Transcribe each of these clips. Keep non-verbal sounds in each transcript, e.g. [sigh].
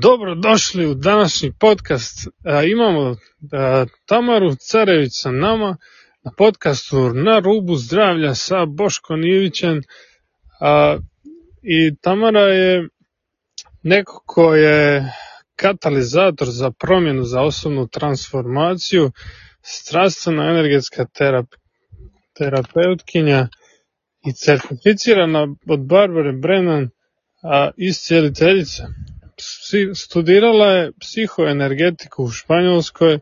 Dobro došli u današnji podcast. Imamo Tamaru Carević sa nama na podcastu Na rubu zdravlja sa Boškom Ivićem. I Tamara je neko ko je katalizator za promjenu, za osobnu transformaciju, strastvena energetska terapeutkinja i certificirana od Barbare Brennan iscijeliteljica studirala je psihoenergetiku u Španjolskoj,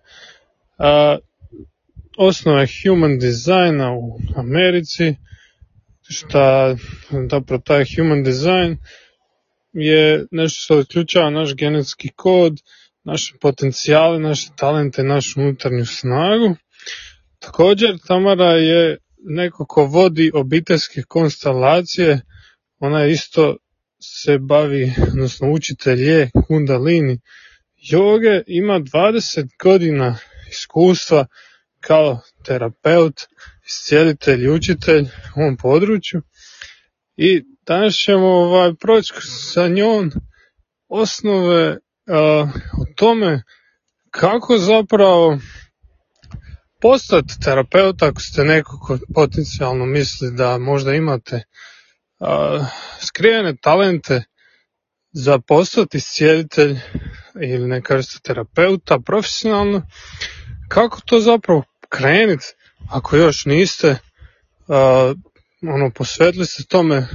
a, osnova je human designa u Americi, šta, dobro, taj human design je nešto što odključava naš genetski kod, naše potencijale, naše talente, našu unutarnju snagu. Također, Tamara je neko ko vodi obiteljske konstelacije, ona je isto se bavi, odnosno učitelj je kundalini joge, ima 20 godina iskustva kao terapeut, iscijelitelj i učitelj u ovom području. I danas ćemo ovaj, proći sa njom osnove uh, o tome kako zapravo postati terapeut ako ste neko ko potencijalno misli da možda imate skrivene talente za postati sjeditelj ili neka vrsta terapeuta profesionalno, kako to zapravo krenuti ako još niste uh, ono, posvetili se tome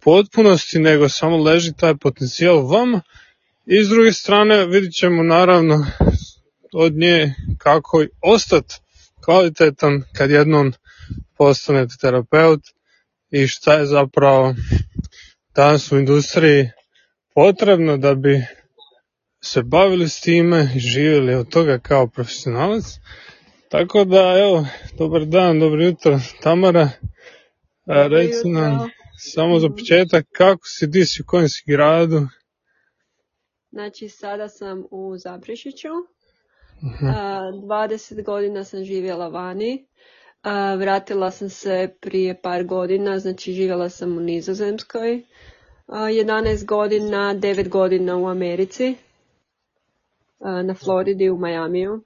potpunosti, nego samo leži taj potencijal u vama. I s druge strane vidit ćemo naravno od nje kako ostati kvalitetan kad jednom postanete terapeut i šta je zapravo danas u industriji potrebno da bi se bavili s time i živjeli od toga kao profesionalac. Tako da, evo, dobar dan, dobro jutro, Tamara. Reci nam samo za početak kako si, di si, u kojem si gradu? Znači, sada sam u Zaprešiću. Uh-huh. 20 godina sam živjela vani. Vratila sam se prije par godina, znači živjela sam u Nizozemskoj. 11 godina, 9 godina u Americi. Na Floridi, u Majamiju.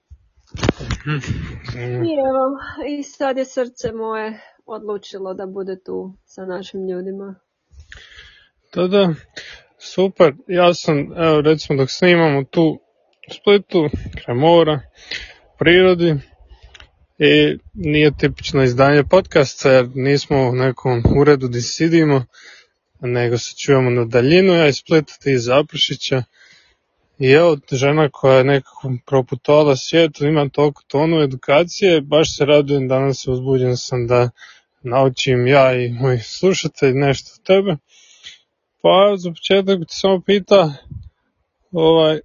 I evo, i sad je srce moje odlučilo da bude tu sa našim ljudima. Da, da, super. Ja sam, evo recimo dok snimamo tu u Splitu, kraj mora, prirodi, i nije tipično izdanje podcasta jer nismo u nekom uredu gdje sidimo, nego se čujemo na daljinu, ja iz Splita ti iz Zapršića. I evo, žena koja je nekako proputovala svijetu, ima toliko tonu edukacije, baš se radujem, danas uzbuđen sam da naučim ja i moji slušatelji nešto od tebe. Pa za početak ti samo pita, ovaj,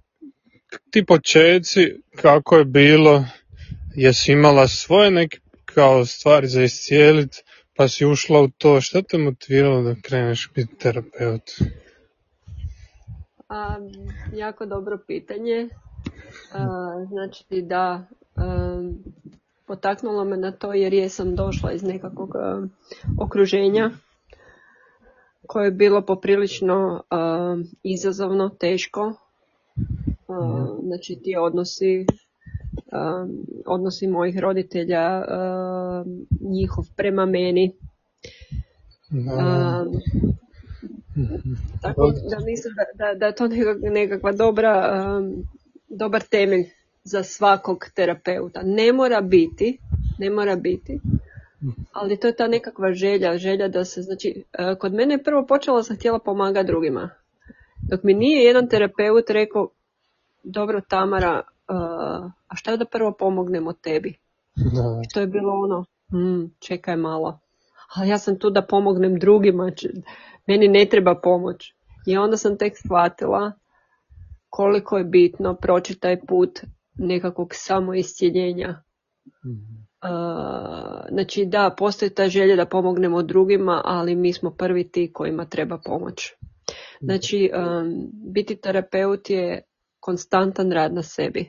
ti početci, kako je bilo, jesi imala svoje neke kao stvari za iscijelit, pa si ušla u to, šta te motiviralo da kreneš biti terapeut? A, jako dobro pitanje. A, znači da a, potaknulo me na to jer jesam došla iz nekakvog okruženja koje je bilo poprilično izazovno, teško. Mhm. Znači ti odnosi odnosi mojih roditelja, um, njihov prema meni. Um, tako da mislim da, da, da je to nekakva dobra, dobar temelj za svakog terapeuta. Ne mora biti, ne mora biti, ali to je ta nekakva želja, želja da se, znači, uh, kod mene je prvo počela sam htjela pomagati drugima. Dok mi nije jedan terapeut rekao, dobro Tamara, a šta da prvo pomognemo tebi? Da. To je bilo ono, hm, čekaj malo. Ali ja sam tu da pomognem drugima, meni ne treba pomoć. I onda sam tek shvatila koliko je bitno proći taj put nekakvog samoiscjeljenja. mm znači da, postoji ta želja da pomognemo drugima, ali mi smo prvi ti kojima treba pomoć. Znači, um, biti terapeut je konstantan rad na sebi.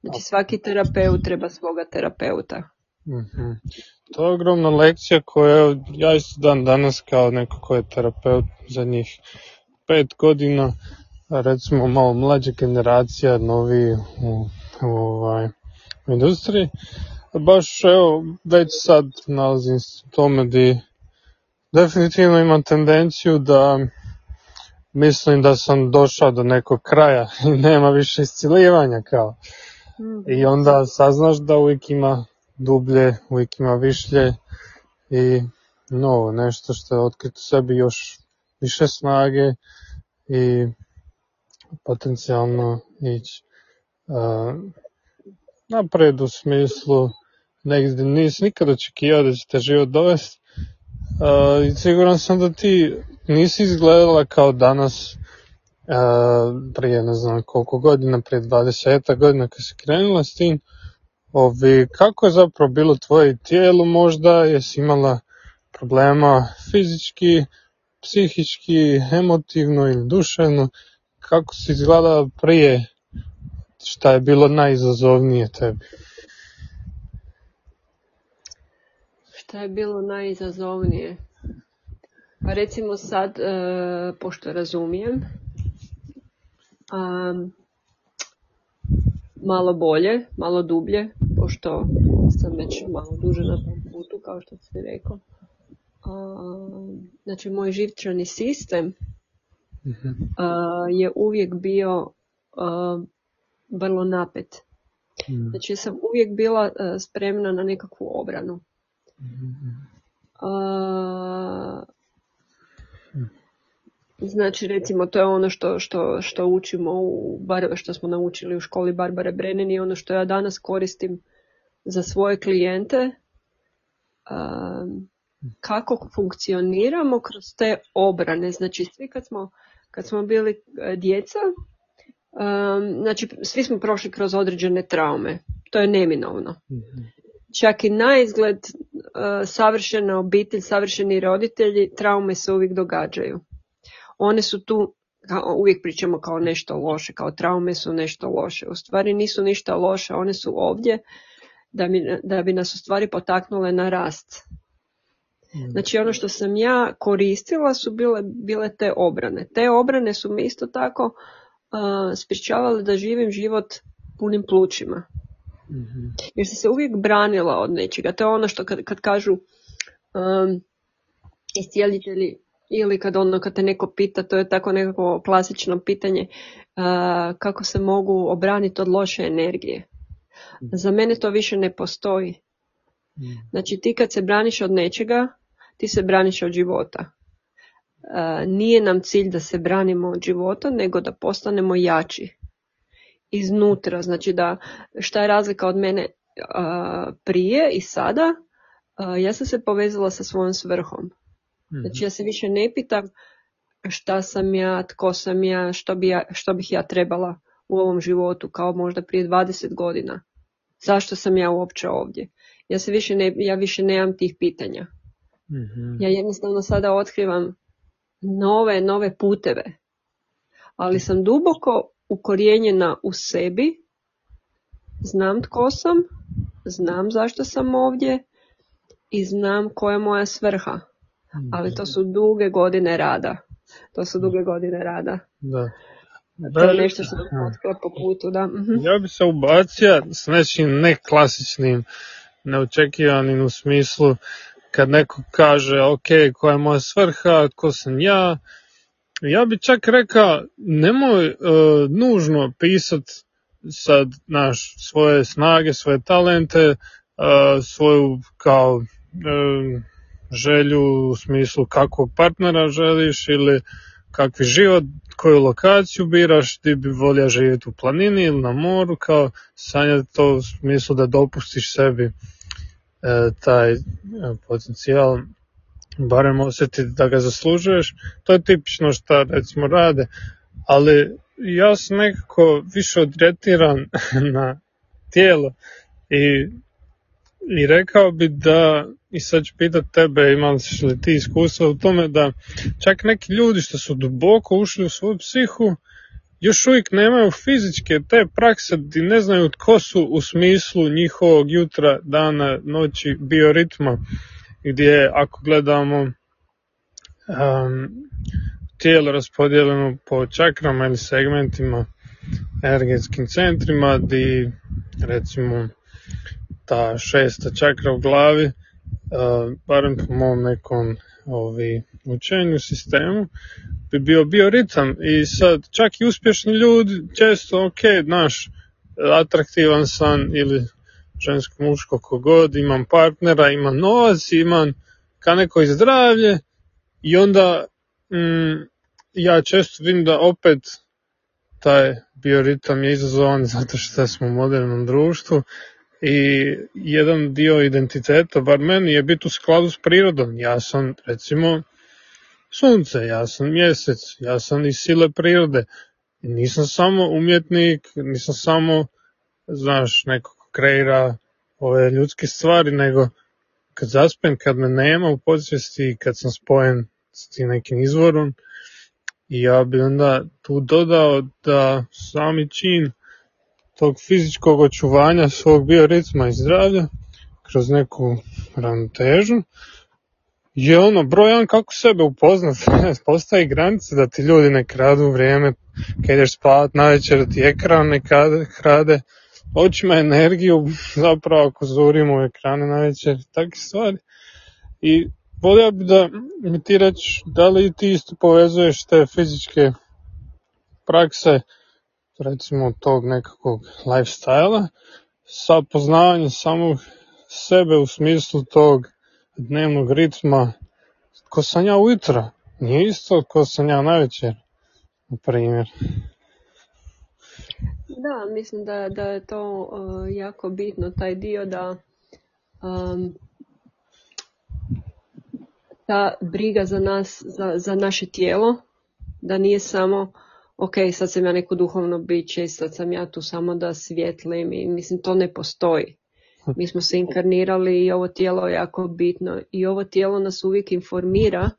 Znači svaki terapeut treba svoga terapeuta. mm To je ogromna lekcija koju ja isto dan danas kao neko ko je terapeut za njih pet godina recimo malo mlađa generacija, novi u, u, ovaj, industriji. Baš evo, već sad nalazim se u tome di definitivno imam tendenciju da mislim da sam došao do nekog kraja [laughs] i nema više isciljivanja kao. I onda saznaš da uvijek ima dublje, uvijek ima višlje i novo, nešto što je otkrito sebi još više snage i potencijalno ići uh, napred u smislu negdje nisi nikad očekivao da će te život dovesti i siguran sam da ti nisi izgledala kao danas uh, prije ne znam koliko godina, prije 20 godina kad si krenula s tim. Ovi, kako je zapravo bilo tvoje tijelo možda, jesi imala problema fizički, psihički, emotivno ili duševno, kako si izgleda prije, šta je bilo najizazovnije tebi? Šta je bilo najizazovnije? Pa recimo sad, e, pošto razumijem, um, malo bolje, malo dublje, pošto sam već malo duže na tom putu, kao što si rekao. znači, moj živčani sistem mhm. je uvijek bio vrlo napet. Mhm. Znači, sam uvijek bila spremna na nekakvu obranu. Mhm. Znači, recimo, to je ono što, što, što učimo, u, bar, što smo naučili u školi Barbare Brennan i ono što ja danas koristim za svoje klijente, um, kako funkcioniramo kroz te obrane. Znači, svi kad smo, kad smo bili e, djeca, um, znači, svi smo prošli kroz određene traume. To je neminovno. Mhm. Čak i na izgled uh, savršena obitelj, savršeni roditelji, traume se uvijek događaju one su tu, uvijek pričamo kao nešto loše, kao traume su nešto loše. U stvari nisu ništa loše, one su ovdje da bi, da bi nas u stvari potaknule na rast. Mm. Znači ono što sam ja koristila su bile, bile te obrane. Te obrane su mi isto tako uh, sprječavale da živim život punim plućima. Mm Jer sam se uvijek branila od nečega. To je ono što kad, kad kažu um, iscijelitelji ili kad ono kad te neko pita, to je tako nekako klasično pitanje kako se mogu obraniti od loše energije. Mhm. Za mene to više ne postoji. Mhm. Znači ti kad se braniš od nečega, ti se braniš od života. Nije nam cilj da se branimo od života, nego da postanemo jači. Iznutra, znači da šta je razlika od mene prije i sada, ja sam se povezala sa svojom svrhom. Znači ja se više ne pitam šta sam ja, tko sam ja, što, bi ja, što bih ja trebala u ovom životu kao možda prije 20 godina. Zašto sam ja uopće ovdje? Ja se više ne, ja više nemam tih pitanja. mm Ja jednostavno sada otkrivam nove, nove puteve. Ali sam duboko ukorijenjena u sebi, znam tko sam, znam zašto sam ovdje i znam koja je moja svrha ali to su duge godine rada. To su duge godine rada. Da. To je nešto što sam po putu, da. Mhm. Ja bi se ubacio s nečim neklasičnim, neočekivanim u smislu kad neko kaže ok, koja je moja svrha, tko sam ja, ja bi čak rekao nemoj uh, nužno pisat sad naš svoje snage, svoje talente, uh, svoju kao uh, želju u smislu kakvog partnera želiš ili kakvi život, koju lokaciju biraš, ti bi volio živjeti u planini ili na moru, kao sanjati to u smislu da dopustiš sebi taj potencijal, barem osjetiti da ga zaslužuješ, to je tipično što recimo rade, ali ja sam nekako više odretiran [laughs] na tijelo i, i rekao bi da i sad ću pitat tebe, imaš li ti iskustva u tome da čak neki ljudi što su duboko ušli u svoju psihu, još uvijek nemaju fizičke te prakse i ne znaju tko su u smislu njihovog jutra, dana, noći, bioritma, gdje ako gledamo um, tijelo raspodijeljeno po čakrama ili segmentima, energetskim centrima, di recimo ta šesta čakra u glavi, uh, barem po mom nekom ovi, učenju sistemu, bi bio bioritam i sad čak i uspješni ljudi često ok, naš atraktivan san ili žensko muško kogod, imam partnera, imam novac, imam ka neko zdravlje i onda mm, ja često vidim da opet taj bioritam je izazovan [laughs] zato što smo u modernom društvu i jedan dio identiteta, bar meni, je biti u skladu s prirodom. Ja sam, recimo, sunce, ja sam mjesec, ja sam iz sile prirode. Nisam samo umjetnik, nisam samo, znaš, neko ko kreira ove ljudske stvari, nego kad zaspem, kad me nema u podsvijesti, kad sam spojen s tim nekim izvorom, i ja bi onda tu dodao da sami čin tog fizičkog očuvanja svog bioritma i zdravlja kroz neku ravnotežu je ono brojan kako sebe upoznat, [laughs] postaje granice da ti ljudi ne kradu vrijeme kad ideš spavat navečer da ti ekran ne krade, očima energiju, [laughs] zapravo ako zurimo u ekrane navečer, takve stvari. I volio bi da mi ti reći da li ti isto povezuješ te fizičke prakse recimo tog nekakvog lifestyle sa poznavanjem samog sebe u smislu tog dnevnog ritma ko sam ja ujutro, nije isto ko sam ja navečer, na primjer. Da, mislim da, da je to uh, jako bitno, taj dio da um, ta briga za nas, za, za naše tijelo, da nije samo ok, sad sam ja neko duhovno biće i sad sam ja tu samo da svjetlim i mislim to ne postoji. Mi smo se inkarnirali i ovo tijelo je jako bitno i ovo tijelo nas uvijek informira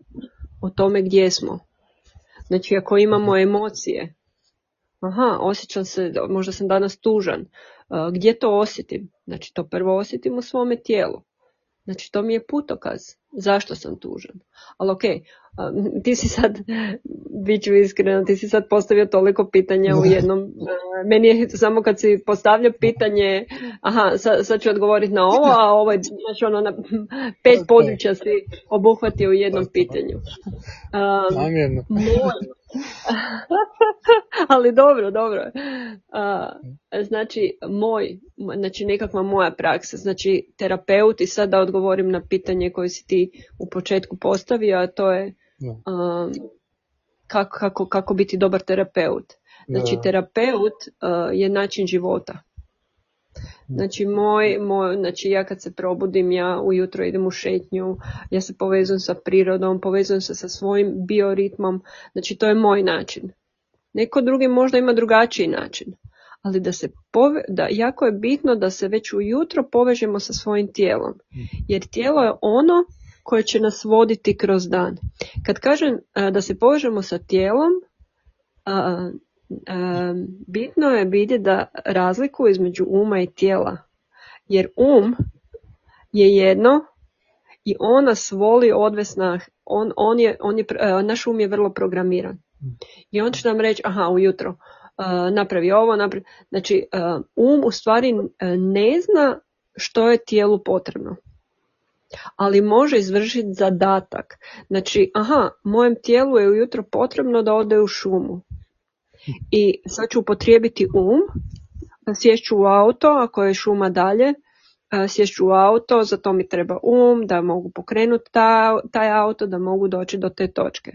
o tome gdje smo. Znači ako imamo emocije, aha, osjećam se, možda sam danas tužan, gdje to osjetim? Znači to prvo osjetim u svome tijelu. Znači to mi je putokaz zašto sam tužan. Ali ok, ti si sad, [laughs] bit ću iskreno, ti si sad postavio toliko pitanja u jednom, meni je samo kad si postavljao pitanje, aha, sad, sad ću odgovoriti na ovo, a ovo je, znači ono, na [laughs] pet područja si obuhvatio u jednom pitanju. [laughs] Namjerno. [laughs] ali dobro, dobro. znači, moj, znači nekakva moja praksa, znači terapeut i sad da odgovorim na pitanje koje si ti u početku postavio, a to je kako, kako, kako biti dobar terapeut. Znači, terapeut je način života. Znači, moj, moj, znači ja kad se probudim, ja ujutro idem u šetnju, ja se povezujem sa prirodom, povezujem se sa svojim bioritmom, znači to je moj način. Neko drugi možda ima drugačiji način, ali da se pove, da jako je bitno da se već ujutro povežemo sa svojim tijelom, jer tijelo je ono koje će nas voditi kroz dan. Kad kažem da se povežemo sa tijelom, bitno je vidjeti da razliku između uma i tijela. Jer um je jedno i on nas voli odvesna, on, on je, on je, naš um je vrlo programiran. I on će nam reći, aha, ujutro, napravi ovo, napravi... Znači, um u stvari ne zna što je tijelu potrebno. Ali može izvršiti zadatak. Znači, aha, mojem tijelu je ujutro potrebno da ode u šumu. I sad ću upotrijebiti um, sješću u auto, ako je šuma dalje, sješću u auto, za to mi treba um, da mogu pokrenuti taj auto, da mogu doći do te točke.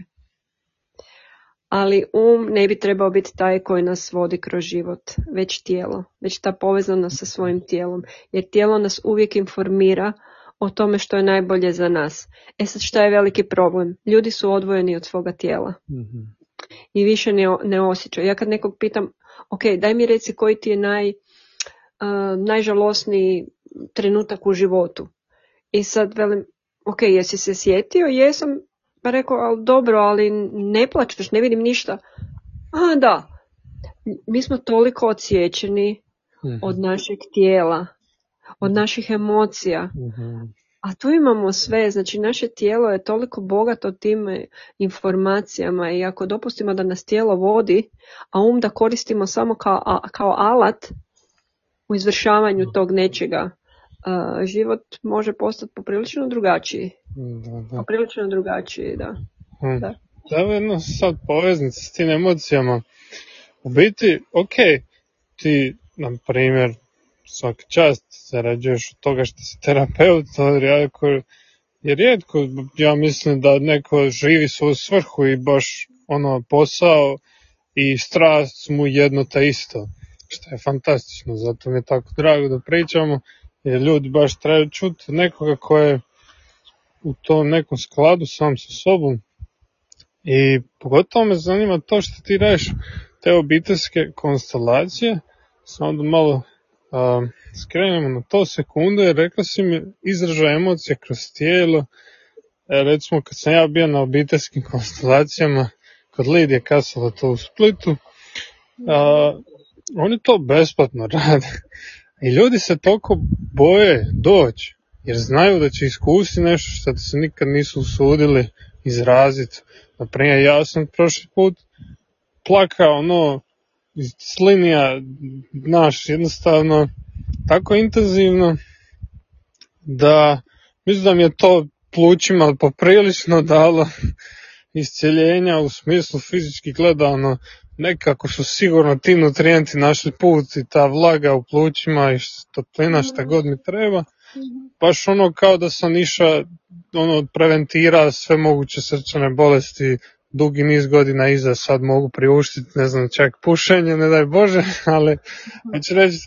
Ali um ne bi trebao biti taj koji nas vodi kroz život, već tijelo, već ta povezanost sa svojim tijelom. Jer tijelo nas uvijek informira o tome što je najbolje za nas. E sad šta je veliki problem? Ljudi su odvojeni od svoga tijela. mm i više ne, ne osjećaju. Ja kad nekog pitam, ok, daj mi reci koji ti je naj, uh, najžalosniji trenutak u životu. I sad velim, ok, jesi se sjetio? Jesam. Pa rekao, ali dobro, ali ne plačeš, ne vidim ništa. A, da. Mi smo toliko odsječeni mhm. od našeg tijela, od naših emocija. Mhm. A tu imamo sve, znači naše tijelo je toliko bogato tim informacijama i ako dopustimo da nas tijelo vodi, a um da koristimo samo kao, kao alat u izvršavanju tog nečega, život može postati poprilično drugačiji. Da, da. Poprilično drugačiji, da. Hmm. da. Da, jedno sad poveznice s tim emocijama. U biti, ok, ti, na primjer, svaki čast zarađuješ od toga što si terapeut, ali jako je rijetko, ja mislim da neko živi svoju svrhu i baš ono posao i strast mu jedno te isto, što je fantastično, zato mi je tako drago da pričamo, jer ljudi baš trebaju čuti nekoga ko je u tom nekom skladu sam sa sobom. I pogotovo me zanima to što ti radiš te obiteljske konstelacije, samo da malo a, skrenemo na to sekunde, rekla si mi izražaj emocije kroz tijelo, e, recimo kad sam ja bio na obiteljskim konstelacijama kod Lidije Kasala to u Splitu, a, oni to besplatno [laughs] rade i ljudi se toliko boje doći jer znaju da će iskusiti nešto što se nikad nisu usudili izraziti. Naprimjer, ja sam prošli put plakao, ono, iz linija, naš, jednostavno, tako intenzivno, da mislim da mi je to plućima poprilično dalo [laughs] isceljenja u smislu fizički gledano. Nekako su sigurno ti nutrijenti našli put i ta vlaga u plućima i toplina šta god mi treba. Baš ono kao da sam iša ono preventira sve moguće srčane bolesti dugi niz godina iza sad mogu priuštiti, ne znam, čak pušenje, ne daj Bože, [laughs] ali znači reći,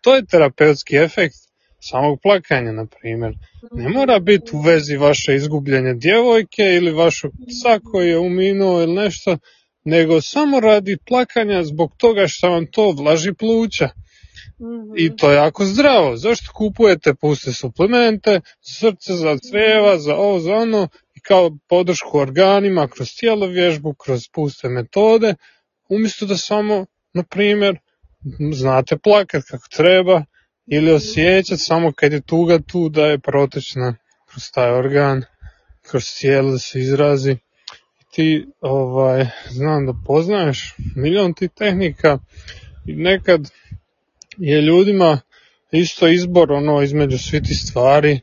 to je terapeutski efekt samog plakanja, na primjer. Ne mora biti u vezi vaše izgubljenje djevojke ili vašeg psa koji je uminuo ili nešto, nego samo radi plakanja zbog toga što vam to vlaži pluća. I to je jako zdravo. Zašto kupujete puste suplemente, srce za crijeva, za ovo, za ono, kao podršku organima, kroz tijelo vježbu, kroz puste metode, umjesto da samo, na primjer, znate plakat kako treba, ili osjećati samo kad je tuga tu da je protečna kroz taj organ, kroz tijelo da se izrazi. Ti, ovaj, znam da poznaješ milion tih tehnika i nekad je ljudima isto izbor ono između svih tih stvari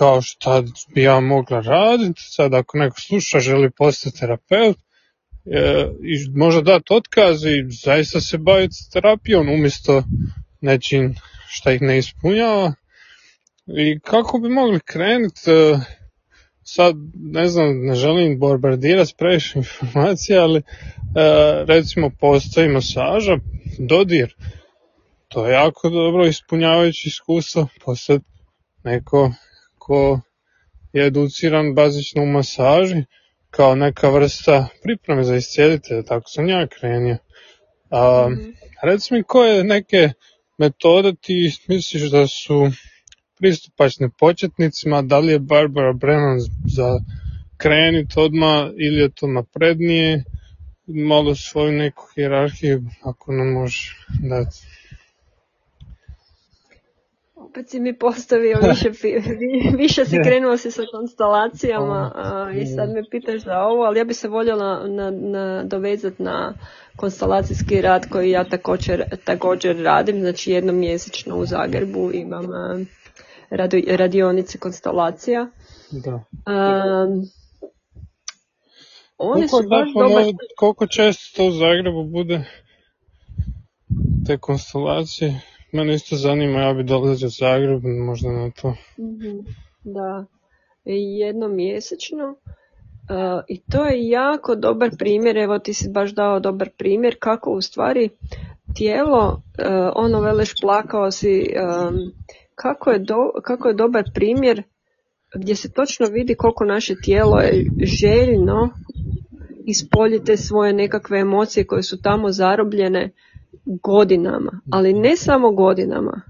kao šta bi ja mogla raditi, sad ako neko sluša želi postati terapeut e, i može dati otkaz i zaista se baviti terapijom umjesto nečim šta ih ne ispunjava. I kako bi mogli krenuti e, sad ne znam ne želim bombardirati previše [laughs] informacija ali e, recimo postoji masaža dodir. To je jako dobro ispunjavajući iskustvo postati neko ko je educiran bazično u masaži kao neka vrsta pripreme za iscijelite, tako sam ja krenio. A, mm-hmm. Reci mi koje neke metode ti misliš da su pristupačne početnicima, da li je Barbara Brennan za krenit odmah ili je to naprednije, malo svoju neku hjerarhiju ako nam može dati opet si mi postavio [laughs] više, više si krenuo si sa konstelacijama i sad me pitaš za ovo, ali ja bi se voljela na, na, dovezati na konstelacijski rad koji ja također, također radim, znači jednom mjesečno u Zagrebu imam radi, radionice konstelacija. Da. Um, one koliko, su baš dobar... koliko često to u Zagrebu bude te konstelacije? Mene isto zanima, ja bi dolazio u Zagreb, možda na to. Mhm, da, jednom mjesečno. Uh, I to je jako dobar primjer, evo ti si baš dao dobar primjer kako u stvari tijelo, uh, ono veleš plakao si, um, kako, je do, kako je dobar primjer gdje se točno vidi koliko naše tijelo je željno ispoljite svoje nekakve emocije koje su tamo zarobljene godinama, ali ne samo godinama,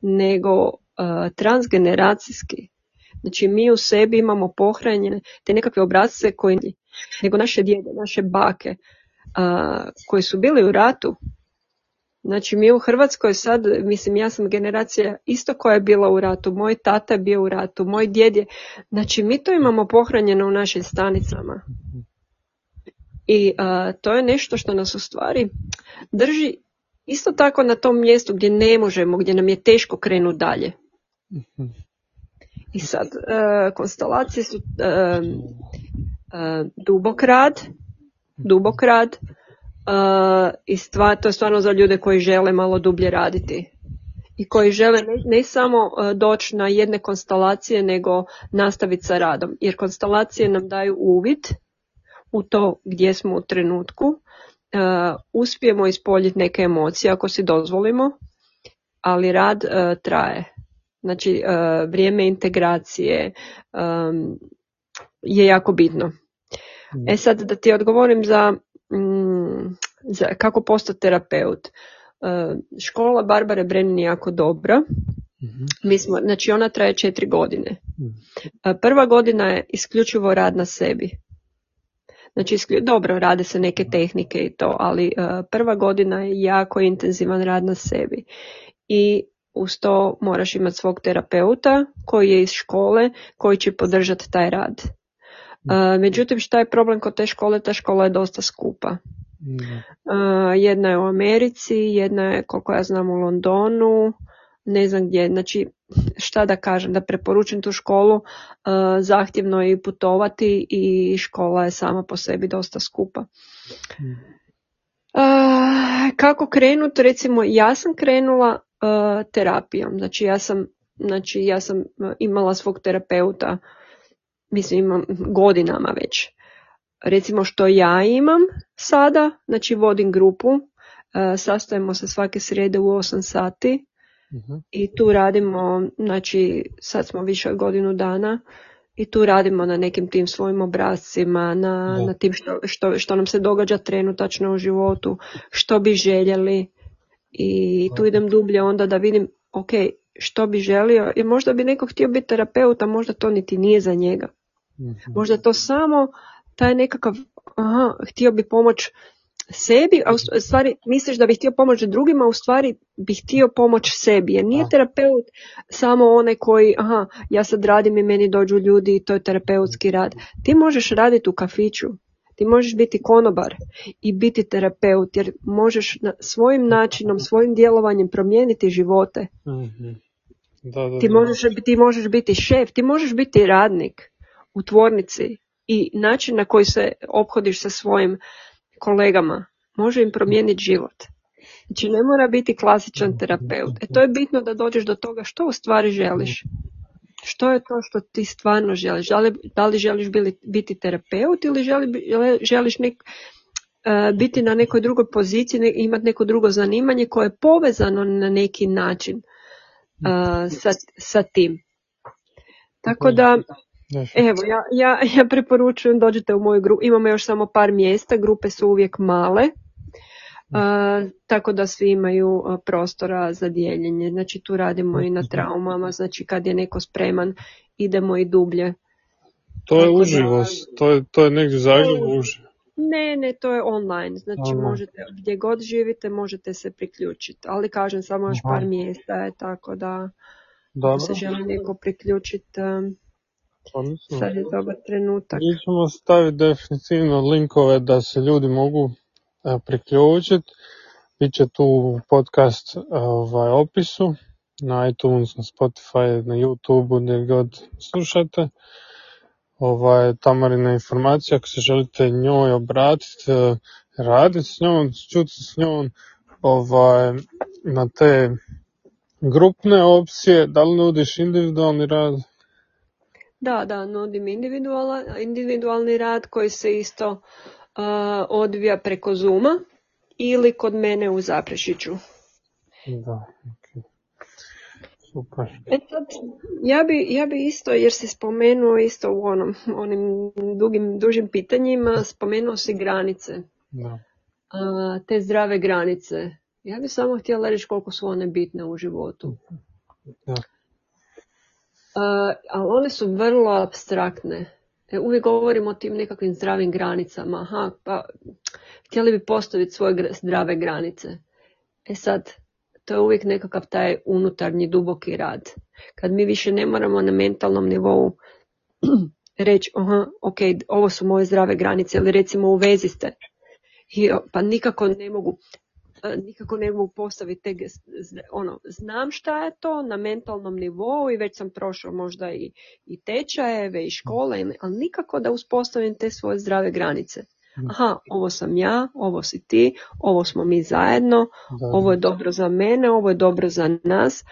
nego uh, transgeneracijski. Znači mi u sebi imamo pohranjene te nekakve obrazce koji, nego naše djede, naše bake, uh, koji su bili u ratu, Znači mi u Hrvatskoj sad, mislim ja sam generacija isto koja je bila u ratu, moj tata je bio u ratu, moj djed je, znači mi to imamo pohranjeno u našim stanicama. I to je nešto što nas u stvari drži isto tako na tom mjestu gdje ne možemo, gdje nam je teško krenuti dalje. I sad, uh, konstelacije su uh, dubok rad, dubok rad i stvar, to je stvarno za ljude koji žele malo dublje raditi i koji žele ne, ne samo doći na jedne konstelacije nego nastaviti sa radom jer konstelacije nam daju uvid u to gdje smo u trenutku uspijemo ispoljiti neke emocije ako si dozvolimo ali rad traje Znači, e, vrijeme integracije je jako bitno. E sad da ti odgovorim za, mm, za kako postati terapeut. E, škola Barbare Brennan je jako dobra. Mi smo, znači ona traje četiri godine. Mhm. E, prva godina je isključivo rad na sebi. Znači, dobro, rade se neke tehnike i to, ali prva godina je jako intenzivan rad na sebi. I uz to moraš imati svog terapeuta koji je iz škole koji će podržati taj rad. Uh, međutim, šta je problem kod te škole? Ta škola je dosta skupa. Uh, jedna je u Americi, jedna je, koliko ja znam, u Londonu, ne znam gdje. Znači, šta da kažem, da preporučim tu školu, uh, zahtjevno je i putovati i škola je sama po sebi dosta skupa. kako krenut? Recimo, ja sam krenula uh, terapijom. Znači ja sam, znači ja sam imala svog terapeuta, mislim imam godinama već. Recimo što ja imam sada, znači vodim grupu, uh, sastajemo se svake srijede u 8 sati uh i tu radimo, znači sad smo više od godinu dana i tu radimo na nekim tim svojim obrazcima, na, na tim što, što, što nam se događa trenutačno u životu, što bi željeli, i tu idem dublje onda da vidim ok, što bi želio, jer možda bi neko htio biti terapeut, a možda to niti nije za njega. Mhm. Možda to samo taj nekakav, aha, htio bi pomoć sebi, a u stvari misliš da bi htio pomoći drugima, a u stvari bi htio pomoć sebi. Jer nije terapeut samo onaj koji, aha, ja sad radim i meni dođu ljudi i to je terapeutski rad. Ti možeš raditi u kafiću, ti možeš biti konobar i biti terapeut jer možeš na svojim načinom, svojim djelovanjem promijeniti živote. Mhm. Da, da, ti, možeš, ti možeš biti šef, ti možeš biti radnik u tvornici i način na koji se ophodiš sa svojim kolegama može im promijeniti život. Znači ne mora biti klasičan terapeut. E to je bitno da dođeš do toga što u stvari želiš što je to što ti stvarno želiš? Da li, da li želiš biti terapeut ili želi, želiš nek, e, biti na nekoj drugoj poziciji, imati neko drugo zanimanje koje je povezano na neki način uh, sa, sa tim. Tako da, evo, ja, ja, ja preporučujem dođite u moju grupu, imamo još samo par mjesta, grupe su uvijek male, tako da svi imaju prostora za dijeljenje. Znači tu radimo i na traumama, znači kad je neko spreman idemo i dublje. To je uživo, to je, to je negdje u Zagrebu uživo. Ne, ne, to je online, znači možete, gdje god živite možete se priključiti, ali kažem samo još par mjesta je tako da Dobro. se želi neko priključiti, sad je dobar trenutak. Mi ćemo staviti definitivno linkove da se ljudi mogu priključiti. Biće tu podcast ovaj, opisu na iTunes, na Spotify, na YouTube, gdje god slušate. Ovaj, tamarina informacija, ako se želite njoj obratiti, e, raditi s njom, čuti s njom ovaj, na te grupne opcije, da li nudiš individualni rad? Da, da, nudim individualni rad koji se isto odvija preko Zuma ili kod mene u Zaprešiću. Da, Super. E sad, ja bi, ja bi isto, jer si spomenuo isto u onom, onim dugim, dužim pitanjima, spomenuo si granice. Da. A, te zdrave granice. Ja bi samo htjela reći koliko su one bitne u životu. Da. Ali one su vrlo abstraktne. E, uvijek govorimo o tim nekakvim zdravim granicama. Aha, pa htjeli bi postaviti svoje zdrave granice. E sad, to je uvijek nekakav taj unutarnji duboki rad. Kad mi više ne moramo na mentalnom nivou [clears throat] reći, aha, ok, ovo su moje zdrave granice, ili recimo u vezi ste. I, pa nikako ne mogu, nikako ne mogu postaviti te, ono, znam šta je to na mentalnom nivou i već sam prošao možda i, i tečajeve i škole, ali nikako da uspostavim te svoje zdrave granice. Mm. Aha, ovo sam ja, ovo si ti, ovo smo mi zajedno, ovo je dobro za mene, ovo je dobro za nas.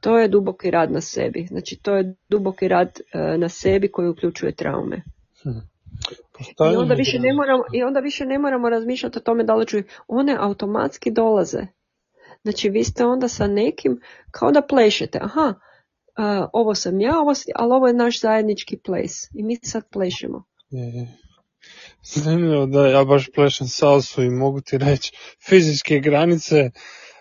To je duboki rad na sebi. Znači to je duboki rad e, na sebi koji uključuje traume. I onda, više ne moramo, I onda više ne moramo razmišljati o tome da li ću... One automatski dolaze. Znači vi ste onda sa nekim kao da plešete. Aha, uh, ovo sam ja, ovo si, ali ovo je naš zajednički ples. I mi sad plešemo. Je, Zanimljivo da ja baš plešem salsu i mogu ti reći fizičke granice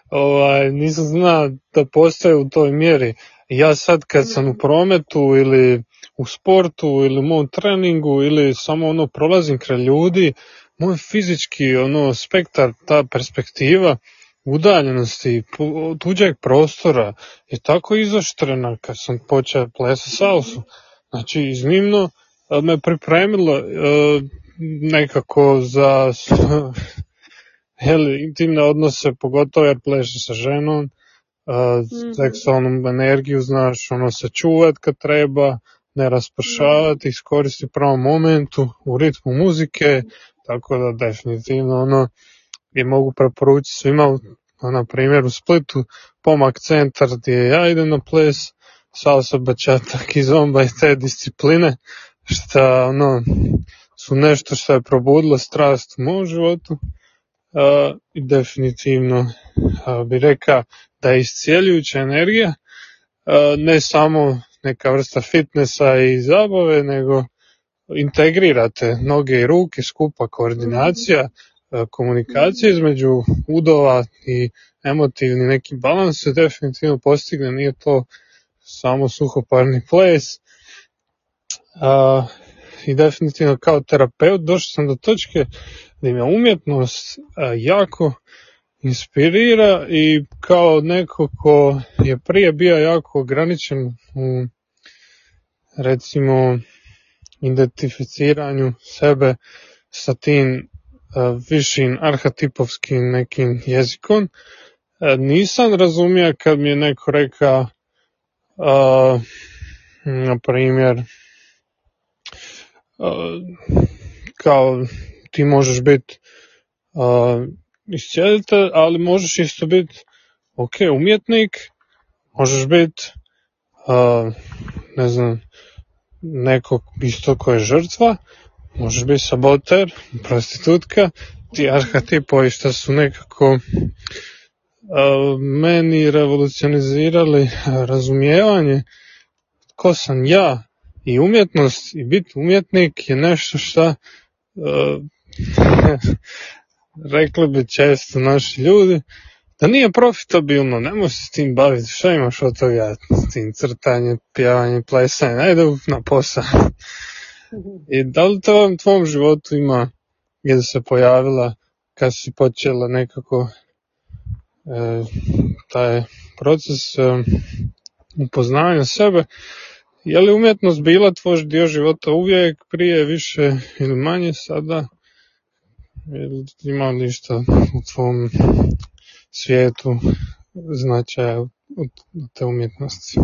ovaj, nisam zna da postoje u toj mjeri. Ja sad kad sam u prometu ili u sportu ili u mom treningu ili samo ono prolazim kraj ljudi, moj fizički ono spektar, ta perspektiva udaljenosti tuđeg prostora je tako izoštrena kad sam počeo plesati salsu. Znači iznimno me pripremilo e, nekako za [laughs] jeli, intimne odnose, pogotovo jer pleše sa ženom, uh, seksualnu energiju, znaš, ono se čuvat kad treba, ne raspršavati, iskoristi u pravom momentu, u ritmu muzike, tako da definitivno ono je mogu preporučiti svima, na primjer u Splitu, pomak centar gdje ja idem na ples, salsa, bačatak i zomba i te discipline, šta ono, su nešto što je probudilo strast u mom životu i definitivno bi rekao da je iscijeljujuća energija ne samo neka vrsta fitnessa i zabave, nego integrirate noge i ruke, skupa koordinacija, komunikacija između udova i emotivni neki balans se definitivno postigne, nije to samo suhoparni ples. I definitivno kao terapeut došao sam do točke da me umjetnost jako inspirira i kao neko ko je prije bio jako ograničen u recimo identificiranju sebe sa tim višim arhetipovskim nekim jezikom. Nisam razumio kad mi je neko rekao na primjer kao ti možeš biti uh, iscijelitelj, ali možeš isto biti ok, umjetnik, možeš biti uh, ne znam, neko isto ko je žrtva, možeš biti saboter, prostitutka, ti arhetipovi što su nekako uh, meni revolucionizirali razumijevanje ko sam ja i umjetnost i biti umjetnik je nešto što [laughs] rekli bi često naši ljudi, da nije profitabilno, ne možeš s tim baviti, šta imaš od toga, s tim crtanje, pjevanje, plesanje, ajde na posao. I da li to u tvom životu ima gdje se pojavila kad si počela nekako e, taj proces e, upoznavanja sebe, je li umjetnost bila tvoj dio života uvijek, prije, više ili manje sada? Ima ništa u tvom svijetu značaja od te umjetnosti?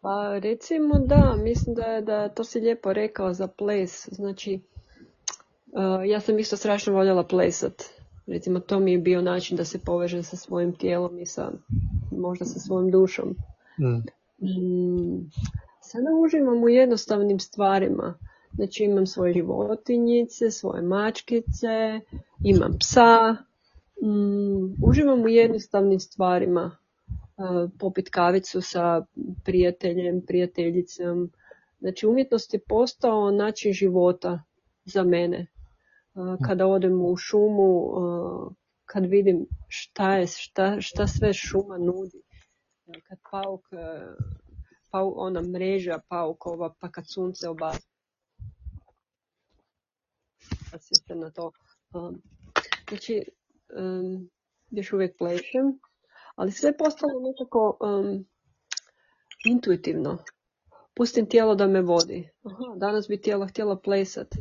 Pa recimo da, mislim da, je, da to si lijepo rekao za ples. Znači, uh, ja sam isto strašno voljela plesat. Recimo to mi je bio način da se povežem sa svojim tijelom i sa, možda sa svojom dušom. Mm. Mm, sada uživam u jednostavnim stvarima. Znači imam svoje životinjice, svoje mačkice, imam psa. Mm, uživam u jednostavnim stvarima. Uh, popit kavicu sa prijateljem, prijateljicom. Znači umjetnost je postao način života za mene. Uh, kada odem u šumu, uh, kad vidim šta je, šta, šta sve šuma nudi kad pauk, e, pau, ona mreža paukova, pa kad sunce obazi se na to. Um, znači, um, još uvijek plešem, ali sve je postalo nekako um, intuitivno. Pustim tijelo da me vodi. Aha, danas bi tijelo htjela plesat.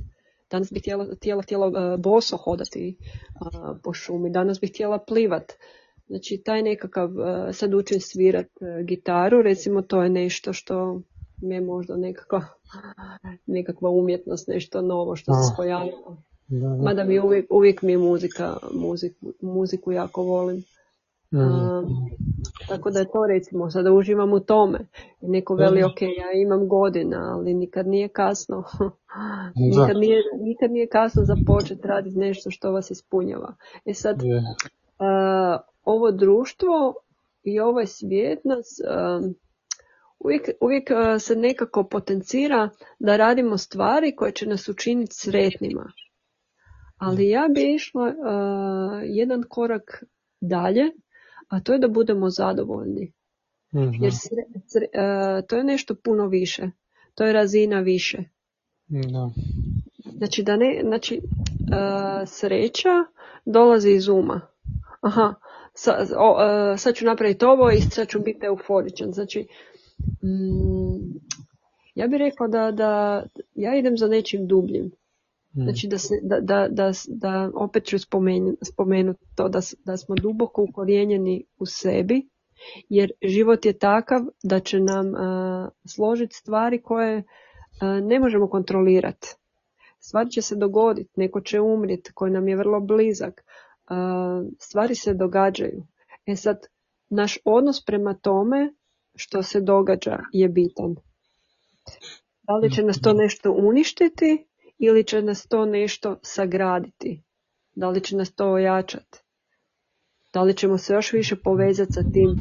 Danas bi tijelo, tijelo htjela uh, boso hodati uh, po šumi. Danas bi htjela plivat. Znači, taj nekakav, uh, sad učim svirat gitaru, recimo to je nešto što je možda nekakva, nekakva umjetnost, nešto novo što se pojavilo. Mada mi uvijek, uvijek mi je muzika, muziku, muziku jako volim. Mm. tako da je to recimo, sada uživam u tome. Neko veli, ok, ja imam godina, ali nikad nije kasno. nikad, nije, nikad nije kasno započeti raditi nešto što vas ispunjava. E sad, uh, ovo društvo i ovaj svijet nas uvijek, uvijek se nekako potencira da radimo stvari koje će nas učiniti sretnima. Ali ja bi išla uh, jedan korak dalje, a to je da budemo zadovoljni. mm Jer uh, to je nešto puno više. To je razina više. Da. Znači, da ne, znači uh, sreća dolazi iz uma. Aha, sa, o, sad ću napraviti ovo i sad ću biti euforičan. Znači, mm, ja bih rekla da, da ja idem za nečim dubljim. Mm. Znači da, se, da, da, da, da opet ću spomenuti to da, da smo duboko ukorijenjeni u sebi jer život je takav da će nam uh, složiti stvari koje uh, ne možemo kontrolirati. Stvari će se dogoditi, neko će umrijeti koji nam je vrlo blizak. Uh, stvari se događaju. E sad, naš odnos prema tome što se događa je bitan. Da li će nas to nešto uništiti ili će nas to nešto sagraditi? Da li će nas to ojačati? Da li ćemo se još više povezati sa tim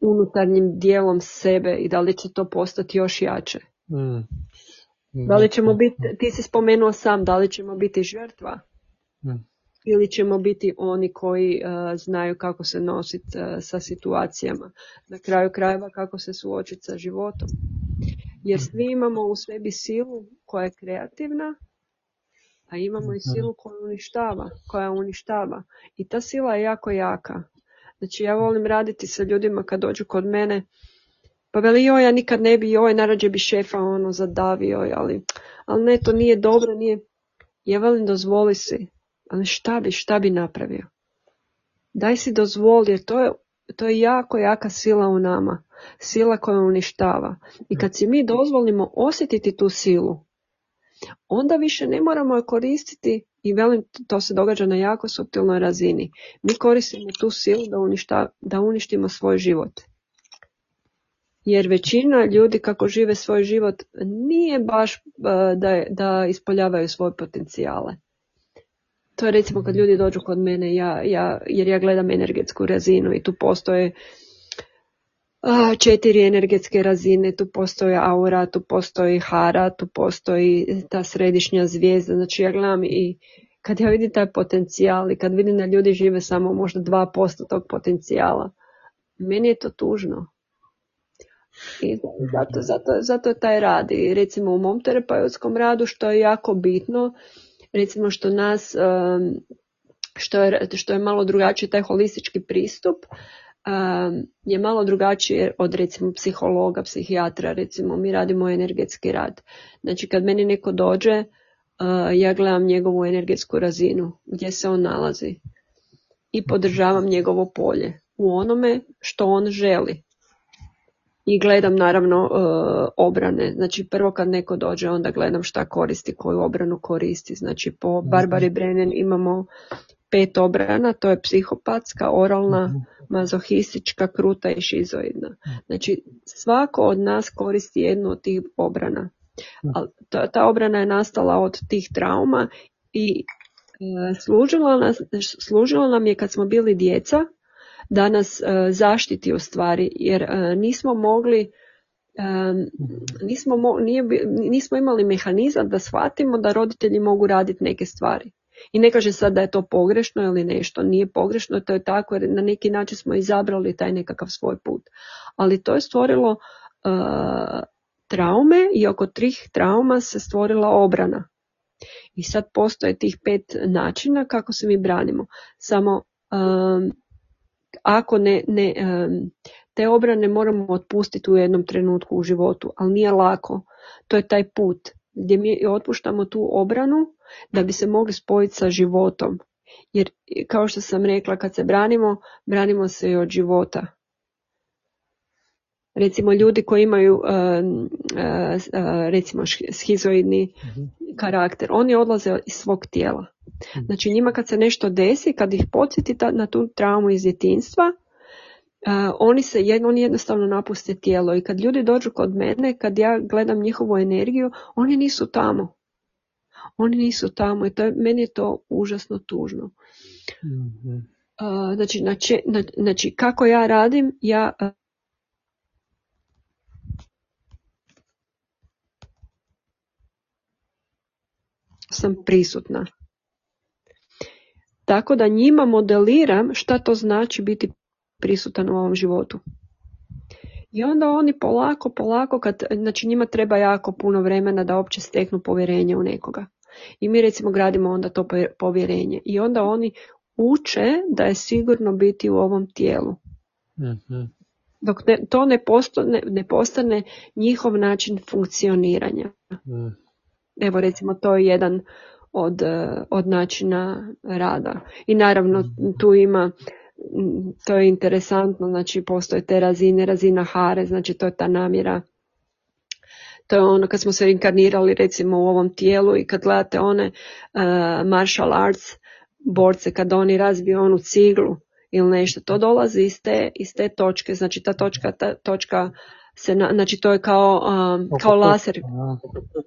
unutarnjim dijelom sebe i da li će to postati još jače? Mm. Da li ćemo biti, ti si spomenuo sam, da li ćemo biti žrtva? Mm. Ili ćemo biti oni koji uh, znaju kako se nositi uh, sa situacijama. Na kraju krajeva kako se suočiti sa životom. Jer svi imamo u sebi silu koja je kreativna, a imamo i silu koja uništava, koja uništava. I ta sila je jako jaka. Znači ja volim raditi sa ljudima kad dođu kod mene, pa veli joj, ja nikad ne bi, joj, narađe bi šefa ono zadavio, ali, ali ne, to nije dobro, nije. Ja velim, dozvoli si, ali šta bi, šta bi napravio? Daj si dozvoli, jer to je, to je jako jaka sila u nama, sila koja uništava. I kad si mi dozvolimo osjetiti tu silu, onda više ne moramo koristiti i velim to se događa na jako subtilnoj razini. Mi koristimo tu silu da, uništa, da uništimo svoj život. Jer većina ljudi kako žive svoj život nije baš e, da, da ispoljavaju svoje potencijale. To je recimo kad ljudi dođu kod mene, ja, ja, jer ja gledam energetsku razinu i tu postoje četiri energetske razine, tu postoji aura, tu postoji hara, tu postoji ta središnja zvijezda, znači ja gledam i kad ja vidim taj potencijal i kad vidim da ljudi žive samo možda 2% tog potencijala, meni je to tužno. I zato, zato, zato taj rad. I recimo u mom terapeutskom radu što je jako bitno, recimo što nas, što je, što je malo drugačiji taj holistički pristup, je malo drugačije od recimo psihologa, psihijatra, recimo mi radimo energetski rad. Znači kad meni neko dođe, ja gledam njegovu energetsku razinu, gdje se on nalazi i podržavam njegovo polje u onome što on želi. I gledam naravno obrane. Znači prvo kad neko dođe onda gledam šta koristi, koju obranu koristi. Znači po Barbari Brennan imamo pet obrana, to je psihopatska, oralna, mhm mazohistička, kruta i šizoidna. Znači svako od nas koristi jednu od tih obrana. Ali ta, ta obrana je nastala od tih trauma i e, služila, nas, služila nam je kad smo bili djeca da nas e, zaštiti u stvari jer e, nismo mogli nismo, mo, nije, nismo imali mehanizam da shvatimo da roditelji mogu raditi neke stvari. I ne kaže sad da je to pogrešno ili nešto, nije pogrešno, to je tako jer na neki način smo izabrali taj nekakav svoj put. Ali to je stvorilo uh, traume i oko trih trauma se stvorila obrana. I sad postoje tih pet načina kako se mi branimo. Samo um, ako ne, ne te obrane moramo otpustiti u jednom trenutku u životu, ali nije lako. To je taj put gdje mi otpuštamo tu obranu da bi se mogli spojiti sa životom. Jer kao što sam rekla, kad se branimo, branimo se i od života. Recimo ljudi koji imaju uh, uh, recimo schizoidni mhm. karakter, oni odlaze iz svog tijela. Mhm. Znači njima kad se nešto desi, kad ih podsjeti na tu traumu iz djetinstva, uh, oni se jedno, oni jednostavno napuste tijelo i kad ljudi dođu kod mene, kad ja gledam njihovu energiju, oni nisu tamo. Oni nisu tamo i to je, meni je to užasno tužno. mm znači, znači, znači, kako ja radim, ja sam prisutna. Tako da njima modeliram šta to znači biti prisutan u ovom životu. I onda oni polako, polako, kad, znači njima treba jako puno vremena da uopće steknu povjerenje u nekoga. I mi recimo gradimo onda to povjerenje. I onda oni uče da je sigurno biti u ovom tijelu. Mhm. Dok to ne postane, ne postane njihov način funkcioniranja. Mhm. Evo recimo to je jedan od, od načina rada. I naravno tu ima to je interesantno, znači postoje te razine, razina hare, znači to je ta namjera to je ono kad smo se inkarnirali recimo u ovom tijelu i kad gledate one uh, martial arts borce kad oni razbiju onu ciglu ili nešto, to dolazi iz te, iz te točke, znači ta točka, ta točka se, na, znači to je kao, um, kao laser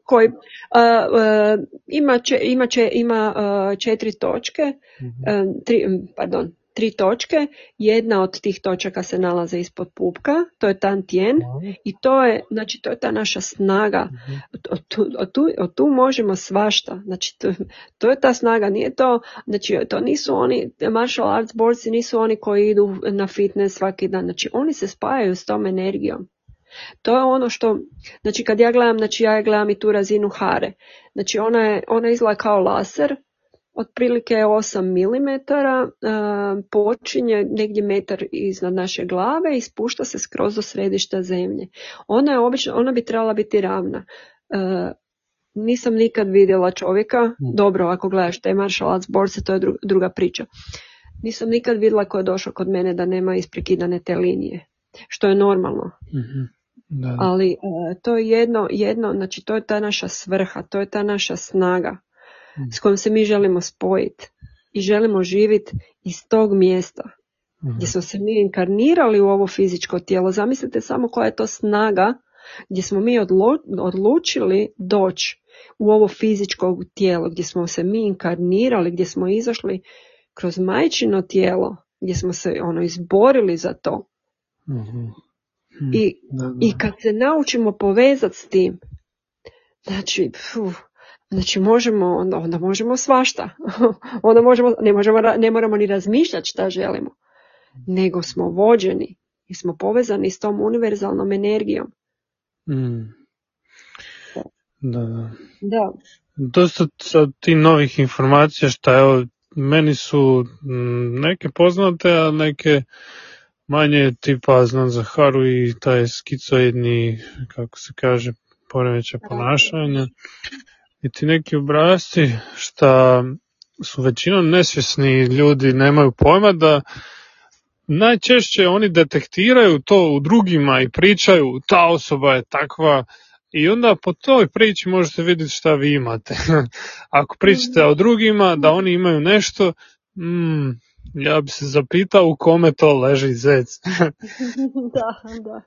koji uh, uh, ima, će, ima, će, ima uh, četiri točke, mhm. tri, pardon, tri točke, jedna od tih točaka se nalaze ispod pupka, to je tantien i to je, znači to je ta naša snaga, mhm. od tu, od tu, od tu možemo svašta, znači to, to, je ta snaga, nije to, znači to nisu oni, martial arts borci nisu oni koji idu na fitness svaki dan, znači oni se spajaju s tom energijom. To je ono što, znači kad ja gledam, znači ja gledam i tu razinu hare, znači ona, je, ona izgleda kao laser, otprilike 8 mm, počinje negdje metar iznad naše glave i spušta se skroz do središta zemlje. Ona, je obično, ona bi trebala biti ravna. Nisam nikad vidjela čovjeka, mm. dobro ako gledaš te martial borce, to je druga priča. Nisam nikad vidjela ko je došao kod mene da nema isprekidane te linije, što je normalno. Mhm. Da. Ali to je jedno, jedno, znači to je ta naša svrha, to je ta naša snaga s kojom se mi želimo spojiti i želimo živjeti iz tog mjesta mhm. gdje smo se mi inkarnirali u ovo fizičko tijelo. Zamislite samo koja je to snaga gdje smo mi odlučili doći u ovo fizičko tijelo, gdje smo se mi inkarnirali, gdje smo izašli kroz majčino tijelo, gdje smo se ono izborili za to. Mhm. I, I kad se naučimo povezati s tim, znači, Znači možemo, onda možemo svašta. [laughs] onda možemo, ne, možemo, ne moramo ni razmišljati šta želimo. Nego smo vođeni i smo povezani s tom univerzalnom energijom. Mm. Da, da. da. Dosta sad ti novih informacija šta evo, meni su mm, neke poznate, a neke manje tipa znam za Haru i taj skicoidni, kako se kaže, poremeća ponašanja. I ti neki obrazci šta su većinom nesvjesni ljudi nemaju pojma da najčešće oni detektiraju to u drugima i pričaju ta osoba je takva. I onda po toj priči možete vidjeti šta vi imate. [laughs] Ako pričate o drugima da oni imaju nešto, mm, ja bi se zapitao u kome to leži zec. [laughs] da, da.